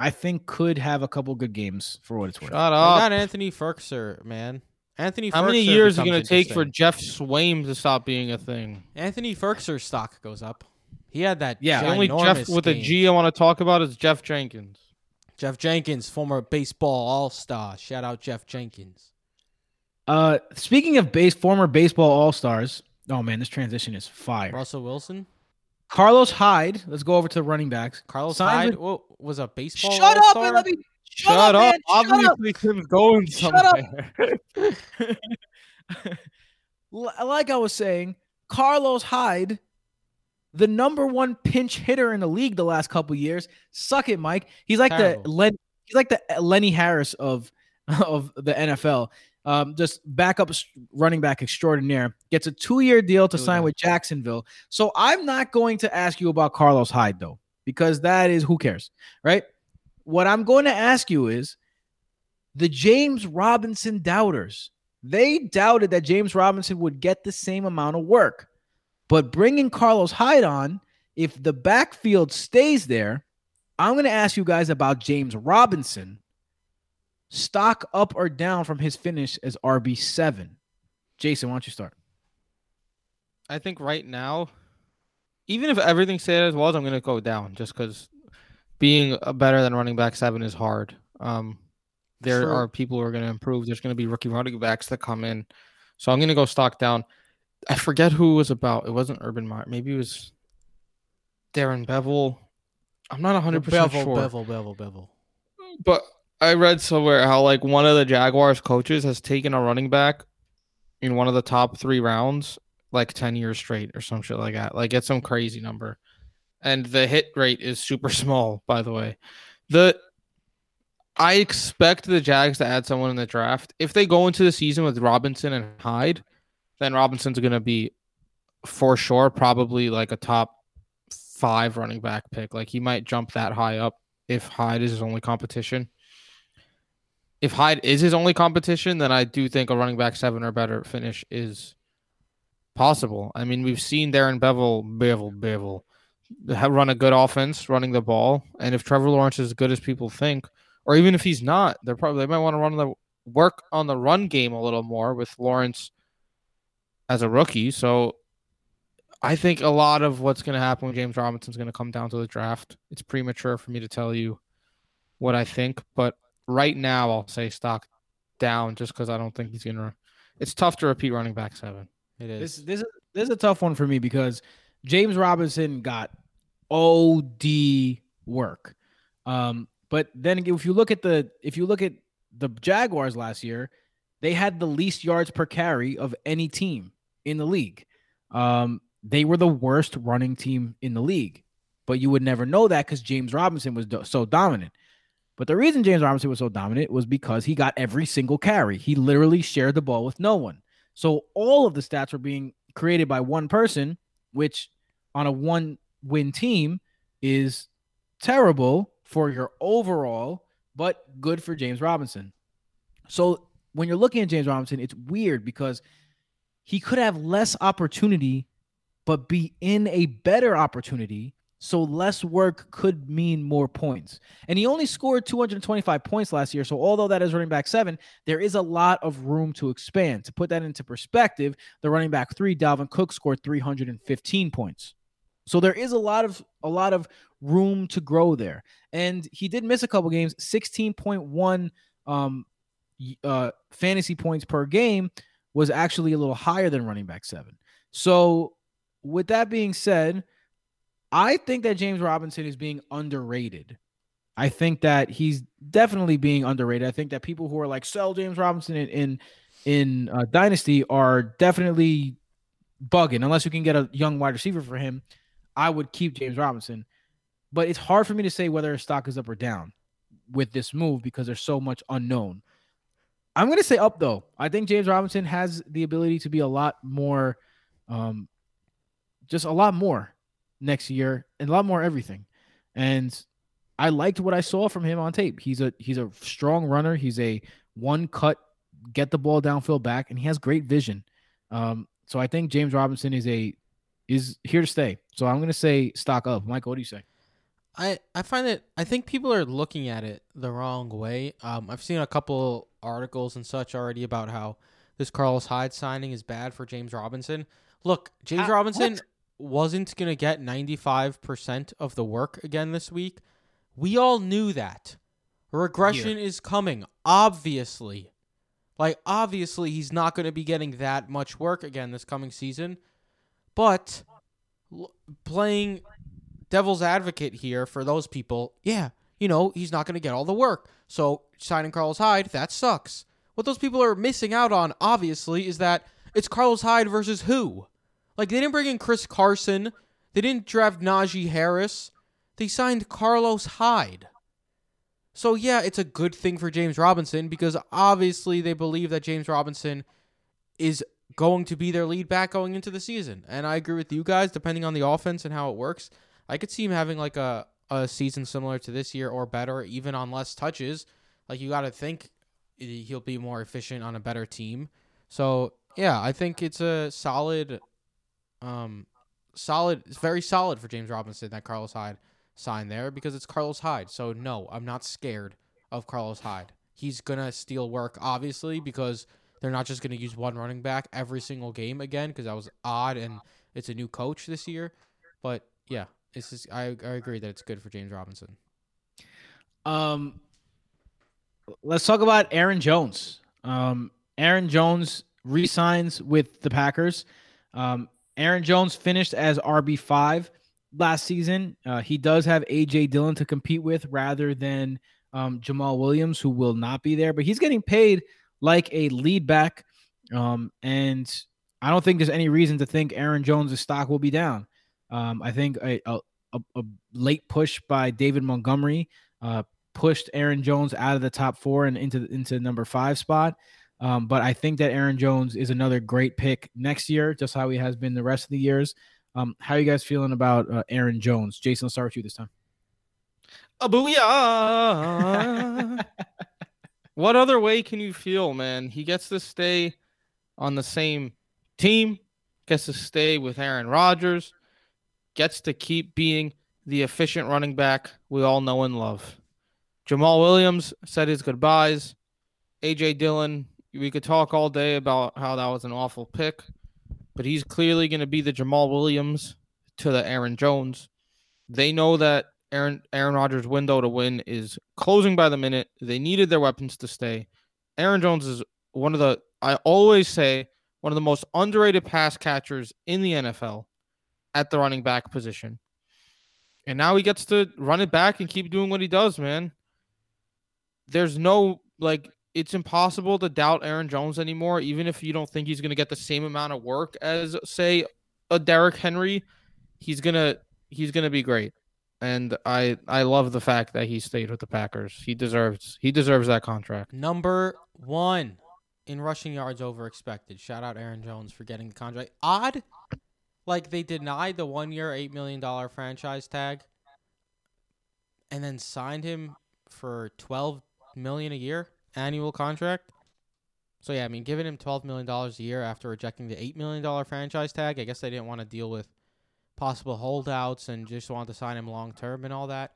I think, could have a couple good games for what it's worth. Shut I up. got Anthony Firkser, man. Anthony. How many years is it going to take for. Geoff Swaim to stop being a thing? Anthony Firkser's stock goes up? He had that. Yeah. The only Jeff with a game. G I want to talk about is Jeff Jenkins. Jeff Jenkins, former baseball all star. Shout out Jeff Jenkins. Uh, speaking of base former baseball all stars. Oh man, this transition is fire. Russell Wilson, Carlos Hyde. Let's go over to the running backs. Carlos Signed Hyde with- wha- was a baseball. Shut up all-star? and let me. Shut, Shut, up, up. man. Shut up. Obviously, Tim's going [LAUGHS] Shut up. somewhere. Like I was saying, Carlos Hyde, the number one pinch hitter in the league the last couple years. Suck it, Mike. He's like Terrible. the Len, he's like the Lenny Harris of [LAUGHS] of the NFL. Um, just backup running back extraordinaire gets a two year deal to Do sign that. with Jacksonville. So I'm not going to ask you about Carlos Hyde though, because that is who cares, right? What I'm going to ask you is the James Robinson doubters. They doubted that James Robinson would get the same amount of work. But bringing Carlos Hyde on, if the backfield stays there, I'm going to ask you guys about James Robinson. Stock up or down from his finish as RB7. Jason, why don't you start? I think right now, even if everything stayed as was, I'm going to go down just because being better than running back seven is hard. Um, there True. are people who are going to improve. There's going to be rookie running backs that come in. So I'm going to go stock down. I forget who it was about. It wasn't Urban Meyer. Maybe it was Darren Bevell. I'm not 100% Bevell, sure. Bevell, Bevell, Bevell. But I read somewhere how like one of the Jaguars coaches has taken a running back in one of the top three rounds like 10 years straight or some shit like that. Like get some crazy number. And the hit rate is super [LAUGHS] small, by the way. The I expect the Jags to add someone in the draft. If they go into the season with Robinson and Hyde, then Robinson's going to be for sure probably like a top five running back pick. Like he might jump that high up if Hyde is his only competition. If Hyde is his only competition, then I do think a running back seven or better finish is possible. I mean, we've seen Darren Bevell, Bevell, Bevell run a good offense running the ball. And if Trevor Lawrence is as good as people think, or even if he's not, they're probably they might want to run the work on the run game a little more with Lawrence as a rookie. So I think a lot of what's going to happen with James Robinson is going to come down to the draft. It's premature for me to tell you what I think, but right now I'll say stock down just because I don't think he's going to. It's tough to repeat running back seven. It is. This this is this is a tough one for me because James Robinson got OD work. Um, but then if you look at the if you look at the Jaguars last year, they had the least yards per carry of any team in the league. Um, they were the worst running team in the league, but you would never know that because James Robinson was do- so dominant. But the reason James Robinson was so dominant was because he got every single carry. He literally shared the ball with no one. So all of the stats were being created by one person, which on a one win team is terrible for your overall, but good for James Robinson. So when you're looking at James Robinson, it's weird because he could have less opportunity but be in a better opportunity. So less work could mean more points. And he only scored 225 points last year. So although that is running back seven, there is a lot of room to expand. To put that into perspective, the running back three, Dalvin Cook, scored 315 points. So there is a lot of a lot of room to grow there. And he did miss a couple games, 16.1 um, uh, fantasy points per game was actually a little higher than running back seven. So with that being said, I think that James Robinson is being underrated. I think that he's definitely being underrated. I think that people who are like sell James Robinson in in, in uh, Dynasty are definitely bugging. Unless you can get a young wide receiver for him, I would keep James Robinson. But it's hard for me to say whether his stock is up or down with this move because there's so much unknown. I'm going to say up though. I think James Robinson has the ability to be a lot more um, just a lot more next year and a lot more everything. And I liked what I saw from him on tape. He's a he's a strong runner. He's a one cut, get the ball downfield back, and he has great vision. Um, so I think James Robinson is a is here to stay. So I'm gonna say stock up. Michael, what do you say? I, I find that I think people are looking at it the wrong way. Um, I've seen a couple articles and such already about how this Carlos Hyde signing is bad for James Robinson. Look, James Uh, Robinson what? Wasn't going to get 95% of the work again this week. We all knew that. Regression is coming, obviously. Like, obviously, he's not going to be getting that much work again this coming season. But l- playing devil's advocate here for those people, yeah, you know, he's not going to get all the work. So signing Carlos Hyde, that sucks. What those people are missing out on, obviously, is that it's Carlos Hyde versus who? Like, they didn't bring in Chris Carson. They didn't draft Najee Harris. They signed Carlos Hyde. So, yeah, it's a good thing for James Robinson because obviously they believe that James Robinson is going to be their lead back going into the season. And I agree with you guys, depending on the offense and how it works. I could see him having like a, a season similar to this year or better, even on less touches. Like, you got to think he'll be more efficient on a better team. So, yeah, I think it's a solid, um, solid, it's very solid for James Robinson that Carlos Hyde signed there because it's Carlos Hyde. So no, I'm not scared of Carlos Hyde. He's gonna steal work, obviously, because they're not just gonna use one running back every single game again because that was odd and it's a new coach this year. But yeah, it's just, I I agree that it's good for James Robinson. Um, let's talk about Aaron Jones. Um, Aaron Jones resigns with the Packers. Um, Aaron Jones finished as RB five last season. Uh, he does have AJ Dillon to compete with rather than um, Jamaal Williams, who will not be there, but he's getting paid like a lead back. Um, and I don't think there's any reason to think Aaron Jones' stock will be down. Um, I think a, a, a, late push by David Montgomery uh, pushed Aaron Jones out of the top four and into into number five spot. Um, but I think that Aaron Jones is another great pick next year, just how he has been the rest of the years. Um, how are you guys feeling about uh, Aaron Jones? Jason, I'll start with you this time. A booyah! [LAUGHS] what other way can you feel, man? He gets to stay on the same team, gets to stay with Aaron Rodgers, gets to keep being the efficient running back we all know and love. Jamaal Williams said his goodbyes. AJ Dillon, we could talk all day about how that was an awful pick, but he's clearly going to be the Jamaal Williams to the Aaron Jones. They know that Aaron Aaron Rodgers' window to win is closing by the minute. They needed their weapons to stay. Aaron Jones is one of the I always say one of the most underrated pass catchers in the NFL at the running back position. And now he gets to run it back and keep doing what he does, man. There's no like it's impossible to doubt Aaron Jones anymore, even if you don't think he's going to get the same amount of work as, say, a Derrick Henry. He's gonna he's gonna be great, and I I love the fact that he stayed with the Packers. He deserves he deserves that contract. Number one in rushing yards over expected. Shout out Aaron Jones for getting the contract. Odd, like they denied the one year eight million dollar franchise tag, and then signed him for twelve million a year annual contract. So yeah, I mean, giving him twelve million dollars a year after rejecting the eight million dollar franchise tag, I guess they didn't want to deal with possible holdouts and just wanted to sign him long term and all that.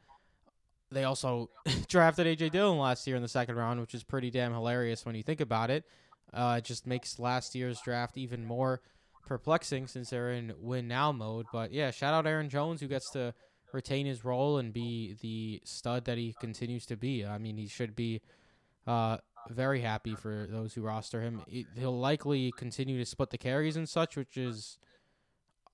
They also [LAUGHS] drafted AJ Dillon last year in the second round, which is pretty damn hilarious when you think about it. Uh, it just makes last year's draft even more perplexing since they're in win now mode. But yeah, shout out Aaron Jones who gets to retain his role and be the stud that he continues to be. I mean, he should be uh, very happy for those who roster him. He'll likely continue to split the carries and such, which is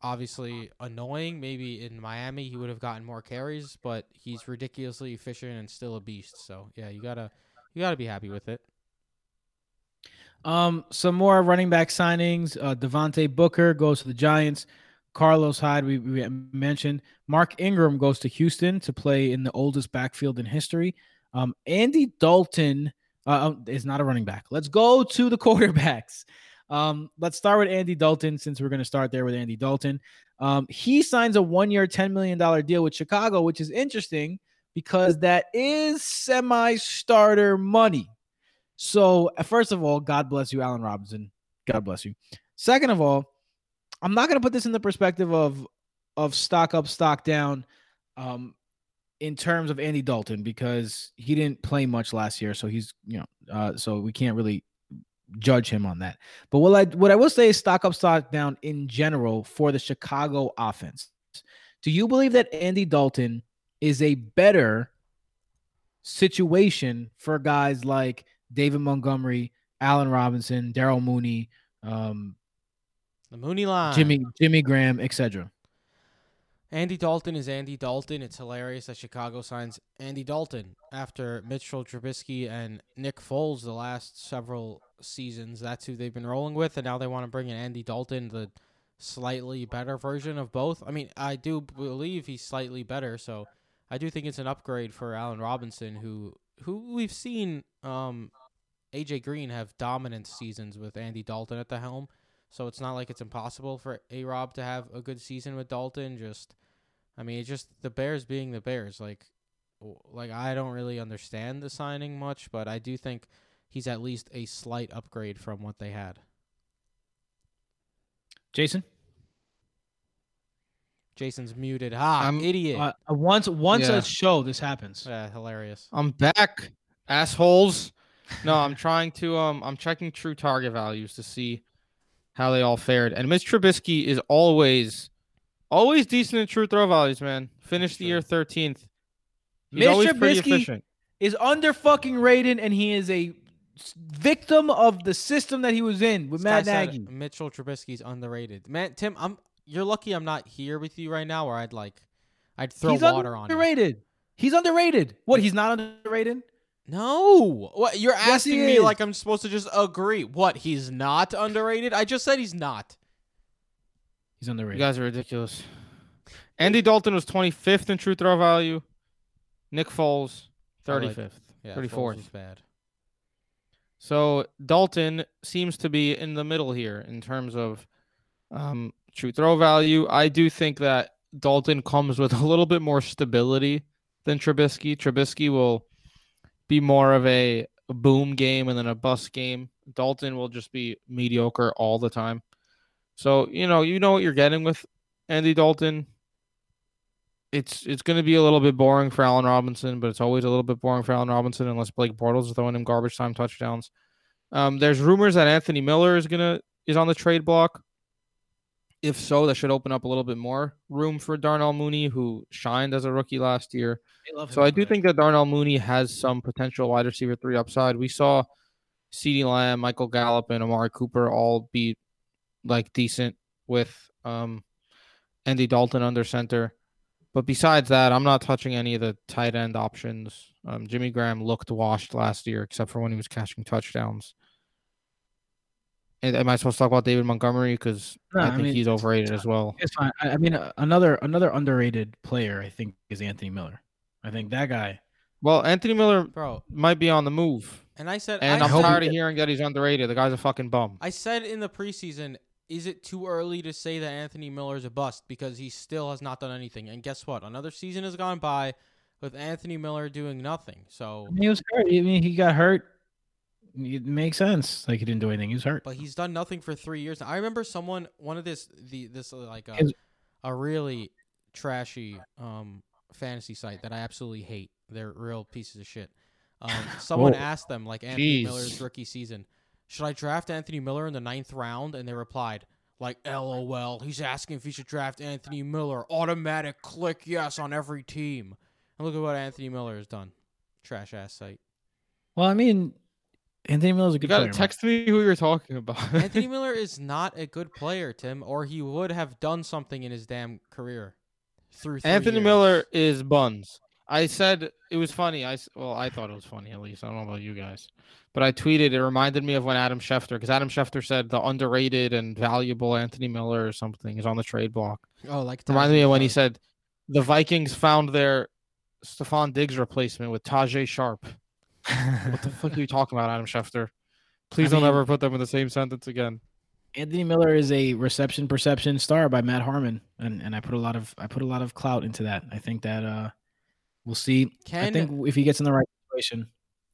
obviously annoying. Maybe in Miami he would have gotten more carries, but he's ridiculously efficient and still a beast. So yeah, you gotta you gotta be happy with it. Um, some more running back signings. Uh, Devontae Booker goes to the Giants. Carlos Hyde, we, we mentioned. Mark Ingram goes to Houston to play in the oldest backfield in history. Um, Andy Dalton uh, um, is not a running back. Let's go to the [LAUGHS] quarterbacks. Um, let's start with Andy Dalton since we're going to start there with Andy Dalton. Um, he signs a one year, $10 million deal with Chicago, which is interesting because that is semi starter money. So, uh, first of all, God bless you, Allen Robinson. God bless you. Second of all, I'm not going to put this in the perspective of of stock up, stock down. Um, in terms of Andy Dalton because he didn't play much last year, so he's you know, uh, so we can't really judge him on that. But what I what I will say is stock up, stock down in general for the Chicago offense. Do you believe that Andy Dalton is a better situation for guys like David Montgomery, Allen Robinson, Daryl Mooney, um, the Mooney line, Jimmy Jimmy Graham, etc. Andy Dalton is Andy Dalton. It's hilarious that Chicago signs Andy Dalton after Mitchell Trubisky and Nick Foles the last several seasons. That's who they've been rolling with, and now they want to bring in Andy Dalton, the slightly better version of both. I mean, I do believe he's slightly better, so I do think it's an upgrade for Allen Robinson, who who we've seen um, AJ Green have dominant seasons with Andy Dalton at the helm. So it's not like it's impossible for A Rob to have a good season with Dalton. Just, I mean, it's just the Bears being the Bears. Like, like I don't really understand the signing much, but I do think he's at least a slight upgrade from what they had. Jason. Jason's muted. Ha, I'm, idiot. Uh, once once yeah. a show this happens. Yeah, hilarious. I'm back, assholes. no, I'm trying to um I'm checking true target values to see how they all fared. And Mitch Trubisky is always, always decent in true throw values, man. Finished the year 13th. He's Mitch Trubisky is under fucking rated, and he is a victim of the system that he was in with this Matt Nagy. Mitchell Trubisky's underrated. Man, Tim, I'm you're lucky I'm not here with you right now, or I'd like, I'd throw he's water on. Underrated. He's underrated. What? He's not underrated. No. What you're asking me like I'm supposed to just agree. What? He's not underrated? I just said he's not. He's You underrated. guys are ridiculous. Andy Dalton was 25th in true throw value. Nick Foles, I like- 35th. Yeah, 34th. Foles was bad. So Dalton seems to be in the middle here in terms of um, true throw value. I do think that Dalton comes with a little bit more stability than Trubisky. Trubisky will be more of a boom game and then a bust game. Dalton will just be mediocre all the time. So you know you know what you're getting with Andy Dalton. It's it's going to be a little bit boring for Allen Robinson, but it's always a little bit boring for Allen Robinson unless Blake Bortles is throwing him garbage time touchdowns. Um, there's rumors that Anthony Miller is gonna is on the trade block. If so, that should open up a little bit more room for Darnell Mooney, who shined as a rookie last year. So I do think that Darnell Mooney has some potential wide receiver three upside. We saw CeeDee Lamb, Michael Gallup, and Amari Cooper all be like decent with um, Andy Dalton under center. But besides that, I'm not touching any of the tight end options. Um, Jimmy Graham looked washed last year, except for when he was catching touchdowns. And am I supposed to talk about David Montgomery? Because No, I I think mean, he's it's- overrated as well. It's fine. I, I mean, uh, another another underrated player I think is Anthony Miller. I think that guy. Well, Anthony Miller Bro, might be on the move. and I said And I, I'm hope he tired of hearing that he's underrated. The guy's a fucking bum. I said in the preseason, is it too early to say that Anthony Miller is a bust because he still has not done anything? And guess what? Another season has gone by with Anthony Miller doing nothing. So, I mean, he was hurt. I mean, he got hurt. It makes sense. Like he didn't do anything. He was hurt. but he's done nothing for three years. I remember someone, one of this, the this uh, like a, a really trashy um fantasy site that I absolutely hate. They're real pieces of shit. Um, [LAUGHS] someone Whoa. asked them like Anthony Jeez. Miller's rookie season, should I draft Anthony Miller in the ninth round? And they replied like, "LOL." He's asking if he should draft Anthony Miller. Automatic click yes on every team. And look at what Anthony Miller has done. Trash ass site. Well, I mean, Anthony Miller's a You good gotta player. man. text me who you're talking about. Anthony [LAUGHS] Miller is not a good player, Tim, or he would have done something in his damn career. Through Anthony years. Miller is buns. I said it was funny. I well, I thought it was funny at least. I don't know about you guys, but I tweeted. It reminded me of when Adam Schefter, because Adam Schefter said the underrated and valuable Anthony Miller or something is on the trade block. Oh, like Reminded me of when he said the Vikings found their Stefon Diggs replacement with Tajae Sharpe. What the fuck are you talking about, Adam Schefter? Please don't mean- ever put them in the same sentence again. Anthony Miller is a reception perception star by Matt Harmon, and and I put a lot of I put a lot of clout into that. I think that uh, we'll see. Can, I think if he gets in the right situation,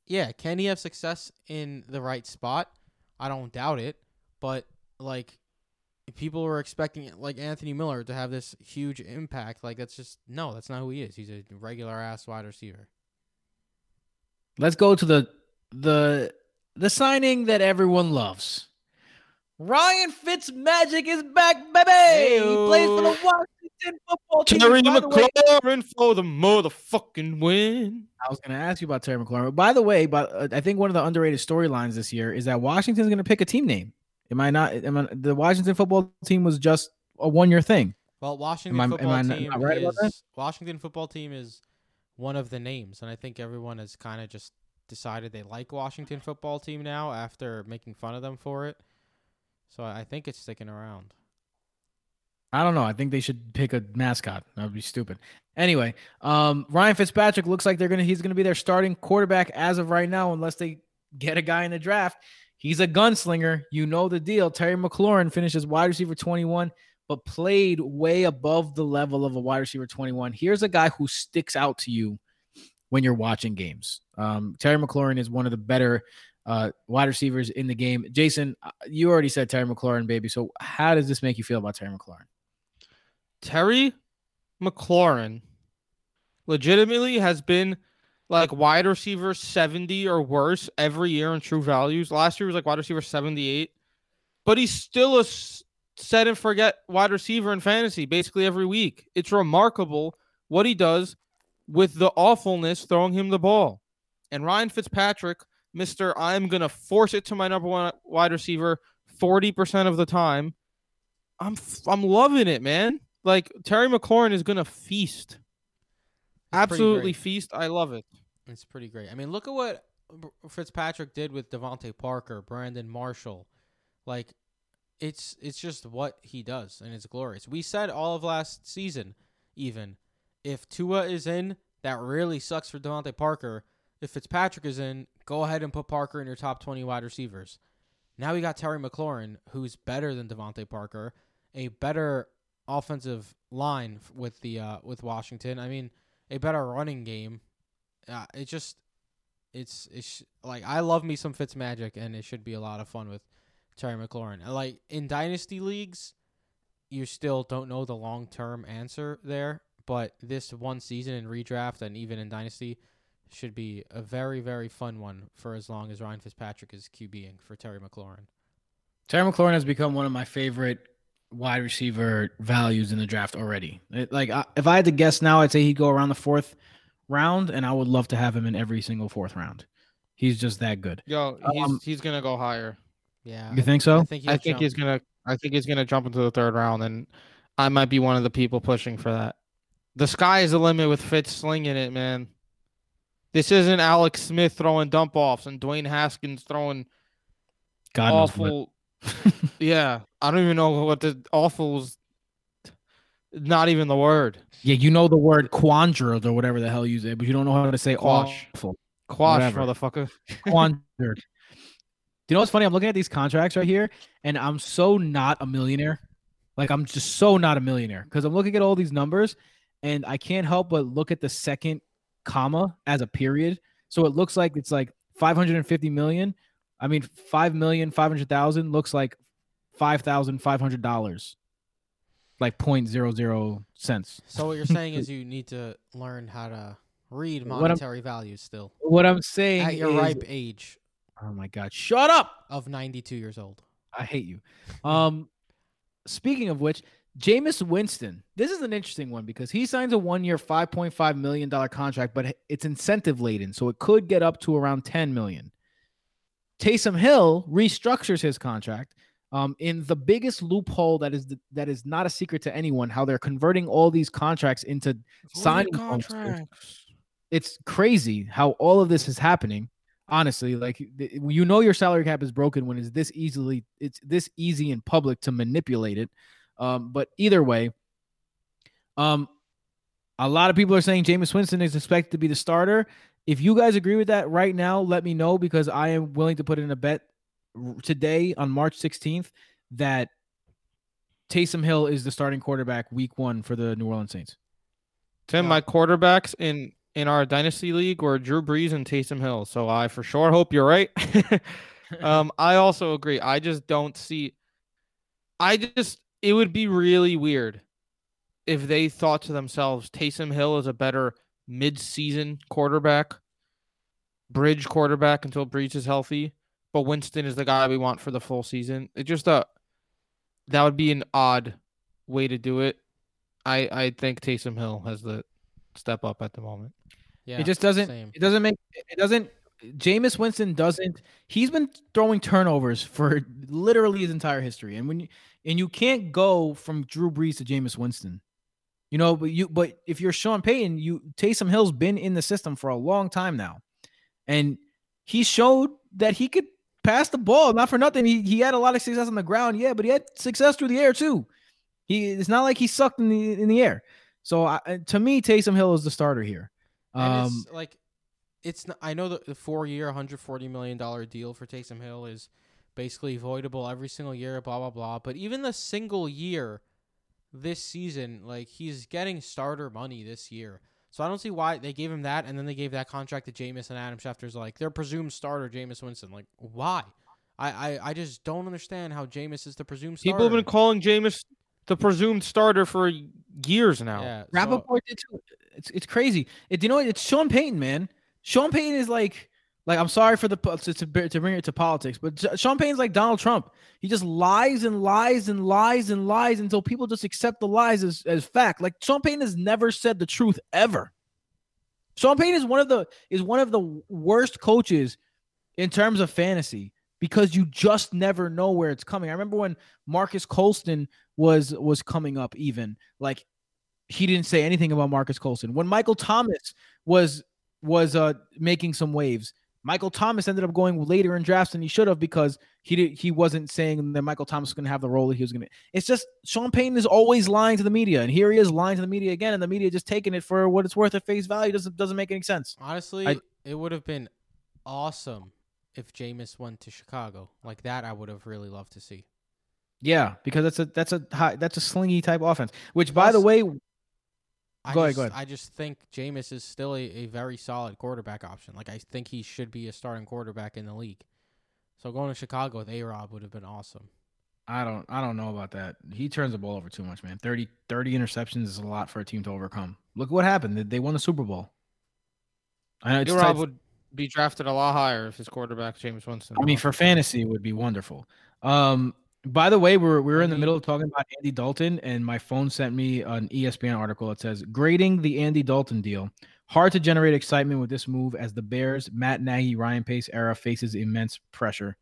yeah, can he have success in the right spot? I don't doubt it, but like people were expecting like Anthony Miller to have this huge impact. Like that's just no, that's not who he is. He's a regular ass wide receiver. Let's go to the the the signing that everyone loves. Ryan Fitzmagic is back, baby. He plays for the Washington football team. Terry By the McLaurin for the motherfucking win. I was going to ask you about Terry McLaurin. By the way, but uh, I think one of the underrated storylines this year is that Washington's going to pick a team name. Am I not? Am I, the Washington football team was just a one-year thing. Well, Washington I- am football I team not right about that? is Washington football team is one of the names, and I think everyone has kind of just decided they like Washington football team now after making fun of them for it. So I think it's sticking around. I don't know. I think they should pick a mascot. That would be stupid. Anyway, um, Ryan Fitzpatrick looks like they're gonna he's gonna be their starting quarterback as of right now, unless they get a guy in the draft. He's a gunslinger. You know the deal. Terry McLaurin finishes wide receiver 21, but played way above the level of a wide receiver 21. Here's a guy who sticks out to you when you're watching games. Um, Terry McLaurin is one of the better uh, wide receivers in the game. Jason, uh, you already said Terry McLaurin, baby. So how does this make you feel about Terry McLaurin? Terry McLaurin legitimately has been like wide receiver 70 or worse every year in true values. Last year was like wide receiver 78, but he's still a set and forget wide receiver in fantasy basically every week. It's remarkable what he does with the awfulness throwing him the ball. And Ryan Fitzpatrick, Mr. I'm going to force it to my number one wide receiver 40% of the time. I'm f- I'm loving it, man. Like Terry McLaurin is going to feast. Absolutely feast. I love it. It's pretty great. I mean, look at what Fitzpatrick did with DeVante Parker, Brandon Marshall. Like, it's it's just what he does, and it's glorious. We said all of last season, even if Tua is in, that really sucks for DeVante Parker. If Fitzpatrick is in, go ahead and put Parker in your top twenty wide receivers. Now we got Terry McLaurin, who's better than DeVante Parker, a better offensive line with the uh, with Washington. I mean, a better running game. Uh, it just it's it's like I love me some Fitz magic, and it should be a lot of fun with Terry McLaurin. And, Like in dynasty leagues, you still don't know the long term answer there, but this one season in redraft and even in dynasty should be a very very fun one for as long as Ryan Fitzpatrick is QBing for Terry McLaurin. Terry McLaurin has become one of my favorite wide receiver values in the draft already. It- like I, if I had to guess now, I'd say he'd go around the fourth round, and I would love to have him in every single fourth round. He's just that good. Yo, he's Um, he's gonna go higher. Yeah, You think so? I think, I think he's gonna. I think he's gonna jump into the third round, and I might be one of the people pushing for that. The sky is the limit with Fitz slinging it, man. This isn't Alex Smith throwing dump offs and Dwayne Haskins throwing God awful. [LAUGHS] yeah, I don't even know what the awful is. Not even the word. Yeah, you know the word quandered or whatever the hell you say, but you don't know how to say Quash. awful. Quash, Whatever. motherfucker. Quandered. [LAUGHS] Do you know what's funny? I'm looking at these contracts right here, and I'm so not a millionaire. Like I'm just so not a millionaire because I'm looking at all these numbers, and I can't help but look at the second comma as a period. So it looks like it's like 550 million. I mean, five million five hundred thousand looks like five thousand five hundred dollars, like point zero zero cents. So what you're saying is you need to learn how to read [LAUGHS] monetary values still What I'm saying at your is, ripe age oh my god, shut up! of 92 years old. I hate you. Um, speaking of which, Jameis Winston. This is an interesting one because he signs a one-year, five point five million dollar contract, but it's incentive laden, so it could get up to around ten million. Taysom Hill restructures his contract um, in the biggest loophole that is that is not a secret to anyone. How they're converting all these contracts into signing contracts. It's crazy how all of this is happening honestly like th- you know your salary cap is broken when it's this easily it's this easy in public to manipulate it. Um but either way um a lot of people are saying Jameis Winston is expected to be the starter. If you guys agree with that right now let me know because I am willing to put in a bet today on March 16th that Taysom Hill is the starting quarterback week 1 for the New Orleans Saints. Tim, Yeah. my quarterbacks in in our dynasty league were Drew Brees and Taysom Hill. So I for sure hope you're right. [LAUGHS] um, I also agree. I just don't see. I just it would be really weird if they thought to themselves, Taysom Hill is a better mid-season quarterback, bridge quarterback until Brees is healthy, but Winston is the guy we want for the full season. It just uh that would be an odd way to do it. I I think Taysom Hill has the step up at the moment. Yeah, it just doesn't same. it doesn't make it doesn't Jameis Winston doesn't he's been throwing turnovers for literally his entire history. And when you and you can't go from Drew Brees to Jameis Winston. You know, but you but if you're Sean Payton, you Taysom Hill's been in the system for a long time now. And he showed that he could pass the ball. Not for nothing. He he had a lot of success on the ground, yeah, but he had success through the air too. He it's not like he sucked in the in the air. So I, to me, Taysom Hill is the starter here. And Um, it's like, it's not, I know that the four year, hundred forty million dollar deal for Taysom Hill is basically voidable every single year. Blah blah blah. But even the single year this season, like he's getting starter money this year. So I don't see why they gave him that, and then they gave that contract to Jameis and Adam Schefter's like their presumed starter, Jameis Winston. Like why? I, I, I just don't understand how Jameis is the presumed starter. People have been calling Jameis the presumed starter for years now. yeah, so- Rappaport did too. It's it's crazy. It, you know? It's Sean Payton, man. Sean Payton is like like I'm sorry for the to, to, to bring it to politics, but Sean Payton's like Donald Trump. He just lies and lies and lies and lies until people just accept the lies as, as fact. Like Sean Payton has never said the truth ever. Sean Payton is one of the is one of the worst coaches in terms of fantasy because you just never know where it's coming. I remember when Marques Colston was was coming up even like he didn't say anything about Marques Colston. When Michael Thomas was was uh making some waves, Michael Thomas ended up going later in drafts than he should have because he did, he wasn't saying that Michael Thomas was going to have the role that he was going to. It's just Sean Payton is always lying to the media, and here he is lying to the media again, and the media just taking it for what it's worth at face value. Doesn't doesn't make any sense. Honestly, I- it would have been awesome if Jameis went to Chicago. Like that, I would have really loved to see. Yeah, because that's a that's a high, that's a slingy type offense. Which, by the way, I Go ahead, just, go ahead. I just think Jameis is still a, a very solid quarterback option. Like I think he should be a starting quarterback in the league. So going to Chicago with A Rob would have been awesome. I don't I don't know about that. He turns the ball over too much, man. 30, 30 interceptions is a lot for a team to overcome. Look what happened. They- They won the Super Bowl. I know it's Rob tight- would be drafted a lot higher if his quarterback Jameis Winston. I mean, for fantasy, it would be wonderful. Um, by the way, we're we're in the middle of talking about Andy Dalton, and my phone sent me an ESPN article that says grading the Andy Dalton deal. Hard to generate excitement with this move as the Bears, Matt Nagy, Ryan Pace era faces immense pressure.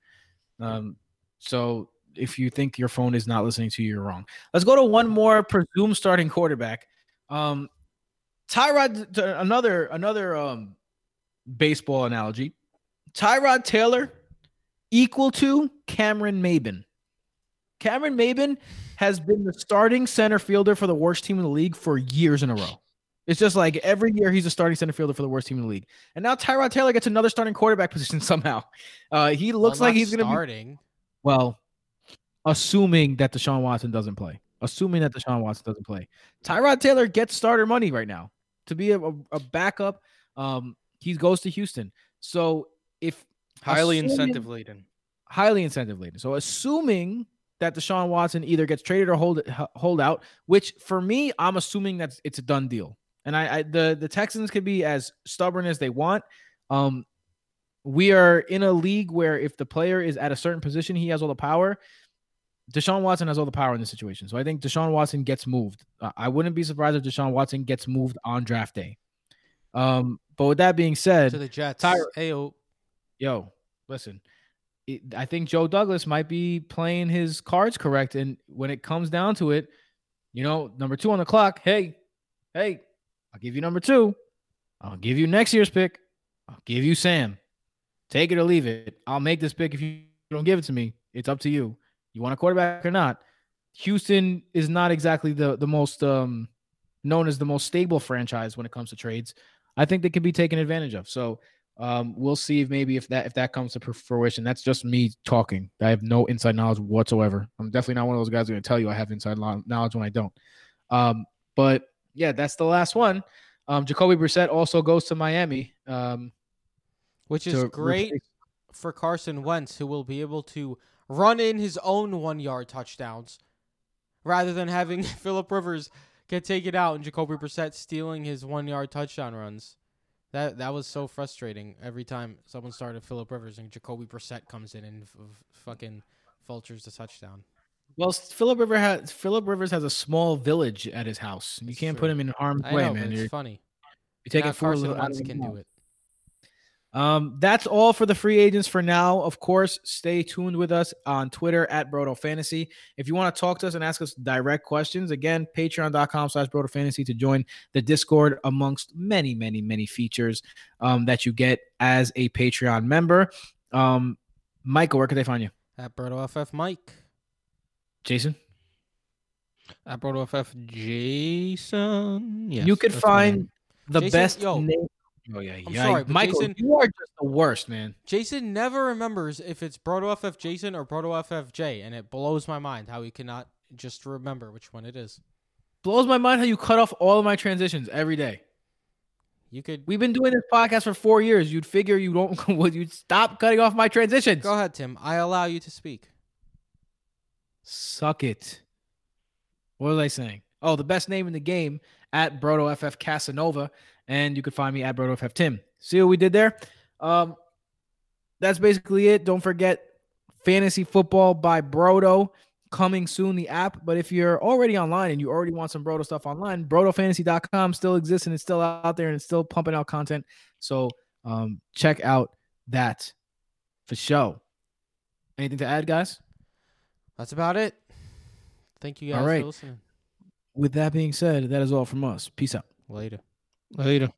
Um, so if you think your phone is not listening to you, you're wrong. Let's go to one more presumed starting quarterback. Um, Tyrod, another another um baseball analogy. Tyrod Taylor equal to Cameron Maybin. Cameron Maybin has been the starting center fielder for the worst team in the league for years in a row. It's just like every year he's a starting center fielder for the worst team in the league. And now Tyrod Taylor gets another starting quarterback [LAUGHS] position somehow. Uh, he looks Well, like he's going to be starting. well, assuming that Deshaun Watson doesn't play. Assuming that Deshaun Watson doesn't play. Tyrod Taylor gets starter money right now to be a, a, backup. Um, he goes to Houston. So if highly assuming- incentive laden. highly incentive laden. So assuming that Deshaun Watson either gets traded or hold hold out, which for me, I'm assuming that it's a done deal. And I, I the the Texans could be as stubborn as they want. Um, we are in a league where if the player is at a certain position, he has all the power. Deshaun Watson has all the power in this situation. So I think Deshaun Watson gets moved. I wouldn't be surprised if Deshaun Watson gets moved on draft day. Um, but with that being said, to the Jets. Tyra- Ayo. yo, listen, I think Joe Douglas might be playing his cards correct. And when it comes down to it, you know, number two on the clock, hey, hey, I'll give you number two. I'll give you next year's pick. I'll give you Sam. Take it or leave it. I'll make this pick if you don't give it to me. It's up to you. You want a quarterback or not? Houston is not exactly the the most um known as the most stable franchise when it comes to trades. I think they can be taken advantage of. So um, we'll see if maybe if that if that comes to fruition. That's just me talking. I have no inside knowledge whatsoever. I'm definitely not one of those guys going to tell you I have inside knowledge when I don't. Um, but yeah, that's the last one. Um, Jacoby Brissett also goes to Miami. Um, Which is great replace- for Carson Wentz, who will be able to run in his own one yard touchdowns rather than having [LAUGHS] Philip Rivers get taken out and Jacoby Brissett stealing his one yard touchdown runs. That that was so frustrating every time someone started Philip Rivers and Jacoby Brissett comes in and f- f- fucking vultures the touchdown. well, Philip Rivers has Philip Rivers has a small village at his house. You can't true. put him in harm's I way, know, man. You're, it's funny. you're taking Now food Carson out of Wentz can do it. Um, that's all for the free agents for now. Of course, stay tuned with us on Twitter at Brodo Fantasy. If you want to talk to us and ask us direct questions, again, patreon.com slash Brodo Fantasy to join the Discord amongst many, many, many features um, that you get as a Patreon member. Um, Michael, where can they find you? At Brodo FF Mike. Jason? At Brodo FF Jason. Yes, you could find the Jason, best yo, name. Oh, yeah. I'm yeah. sorry, but Michael, Jason- you are just the worst, man. Jason never remembers if it's Brodo FF Jason or Brodo FFJ, and it blows my mind how he cannot just remember which one it is. Blows my mind how you cut off all of my transitions every day. You could We've been doing this podcast for four years. You'd figure you don't [LAUGHS] would you stop cutting off my transitions. go ahead, Tim. I allow you to speak. Suck it. What was I saying? Oh, the best name in the game at Brodo FF Casanova, and you could find me at Brodo FF Tim. See what we did there? Um, that's basically it. Don't forget Fantasy Football by Brodo coming soon, the app. But if you're already online and you already want some Brodo stuff online, BrodoFantasy.com still exists and it's still out there and it's still pumping out content. So um, check out that for show. Anything to add, guys? That's about it. Thank you guys All right. for listening. With that being said, that is all from us. Peace out. Later. Later.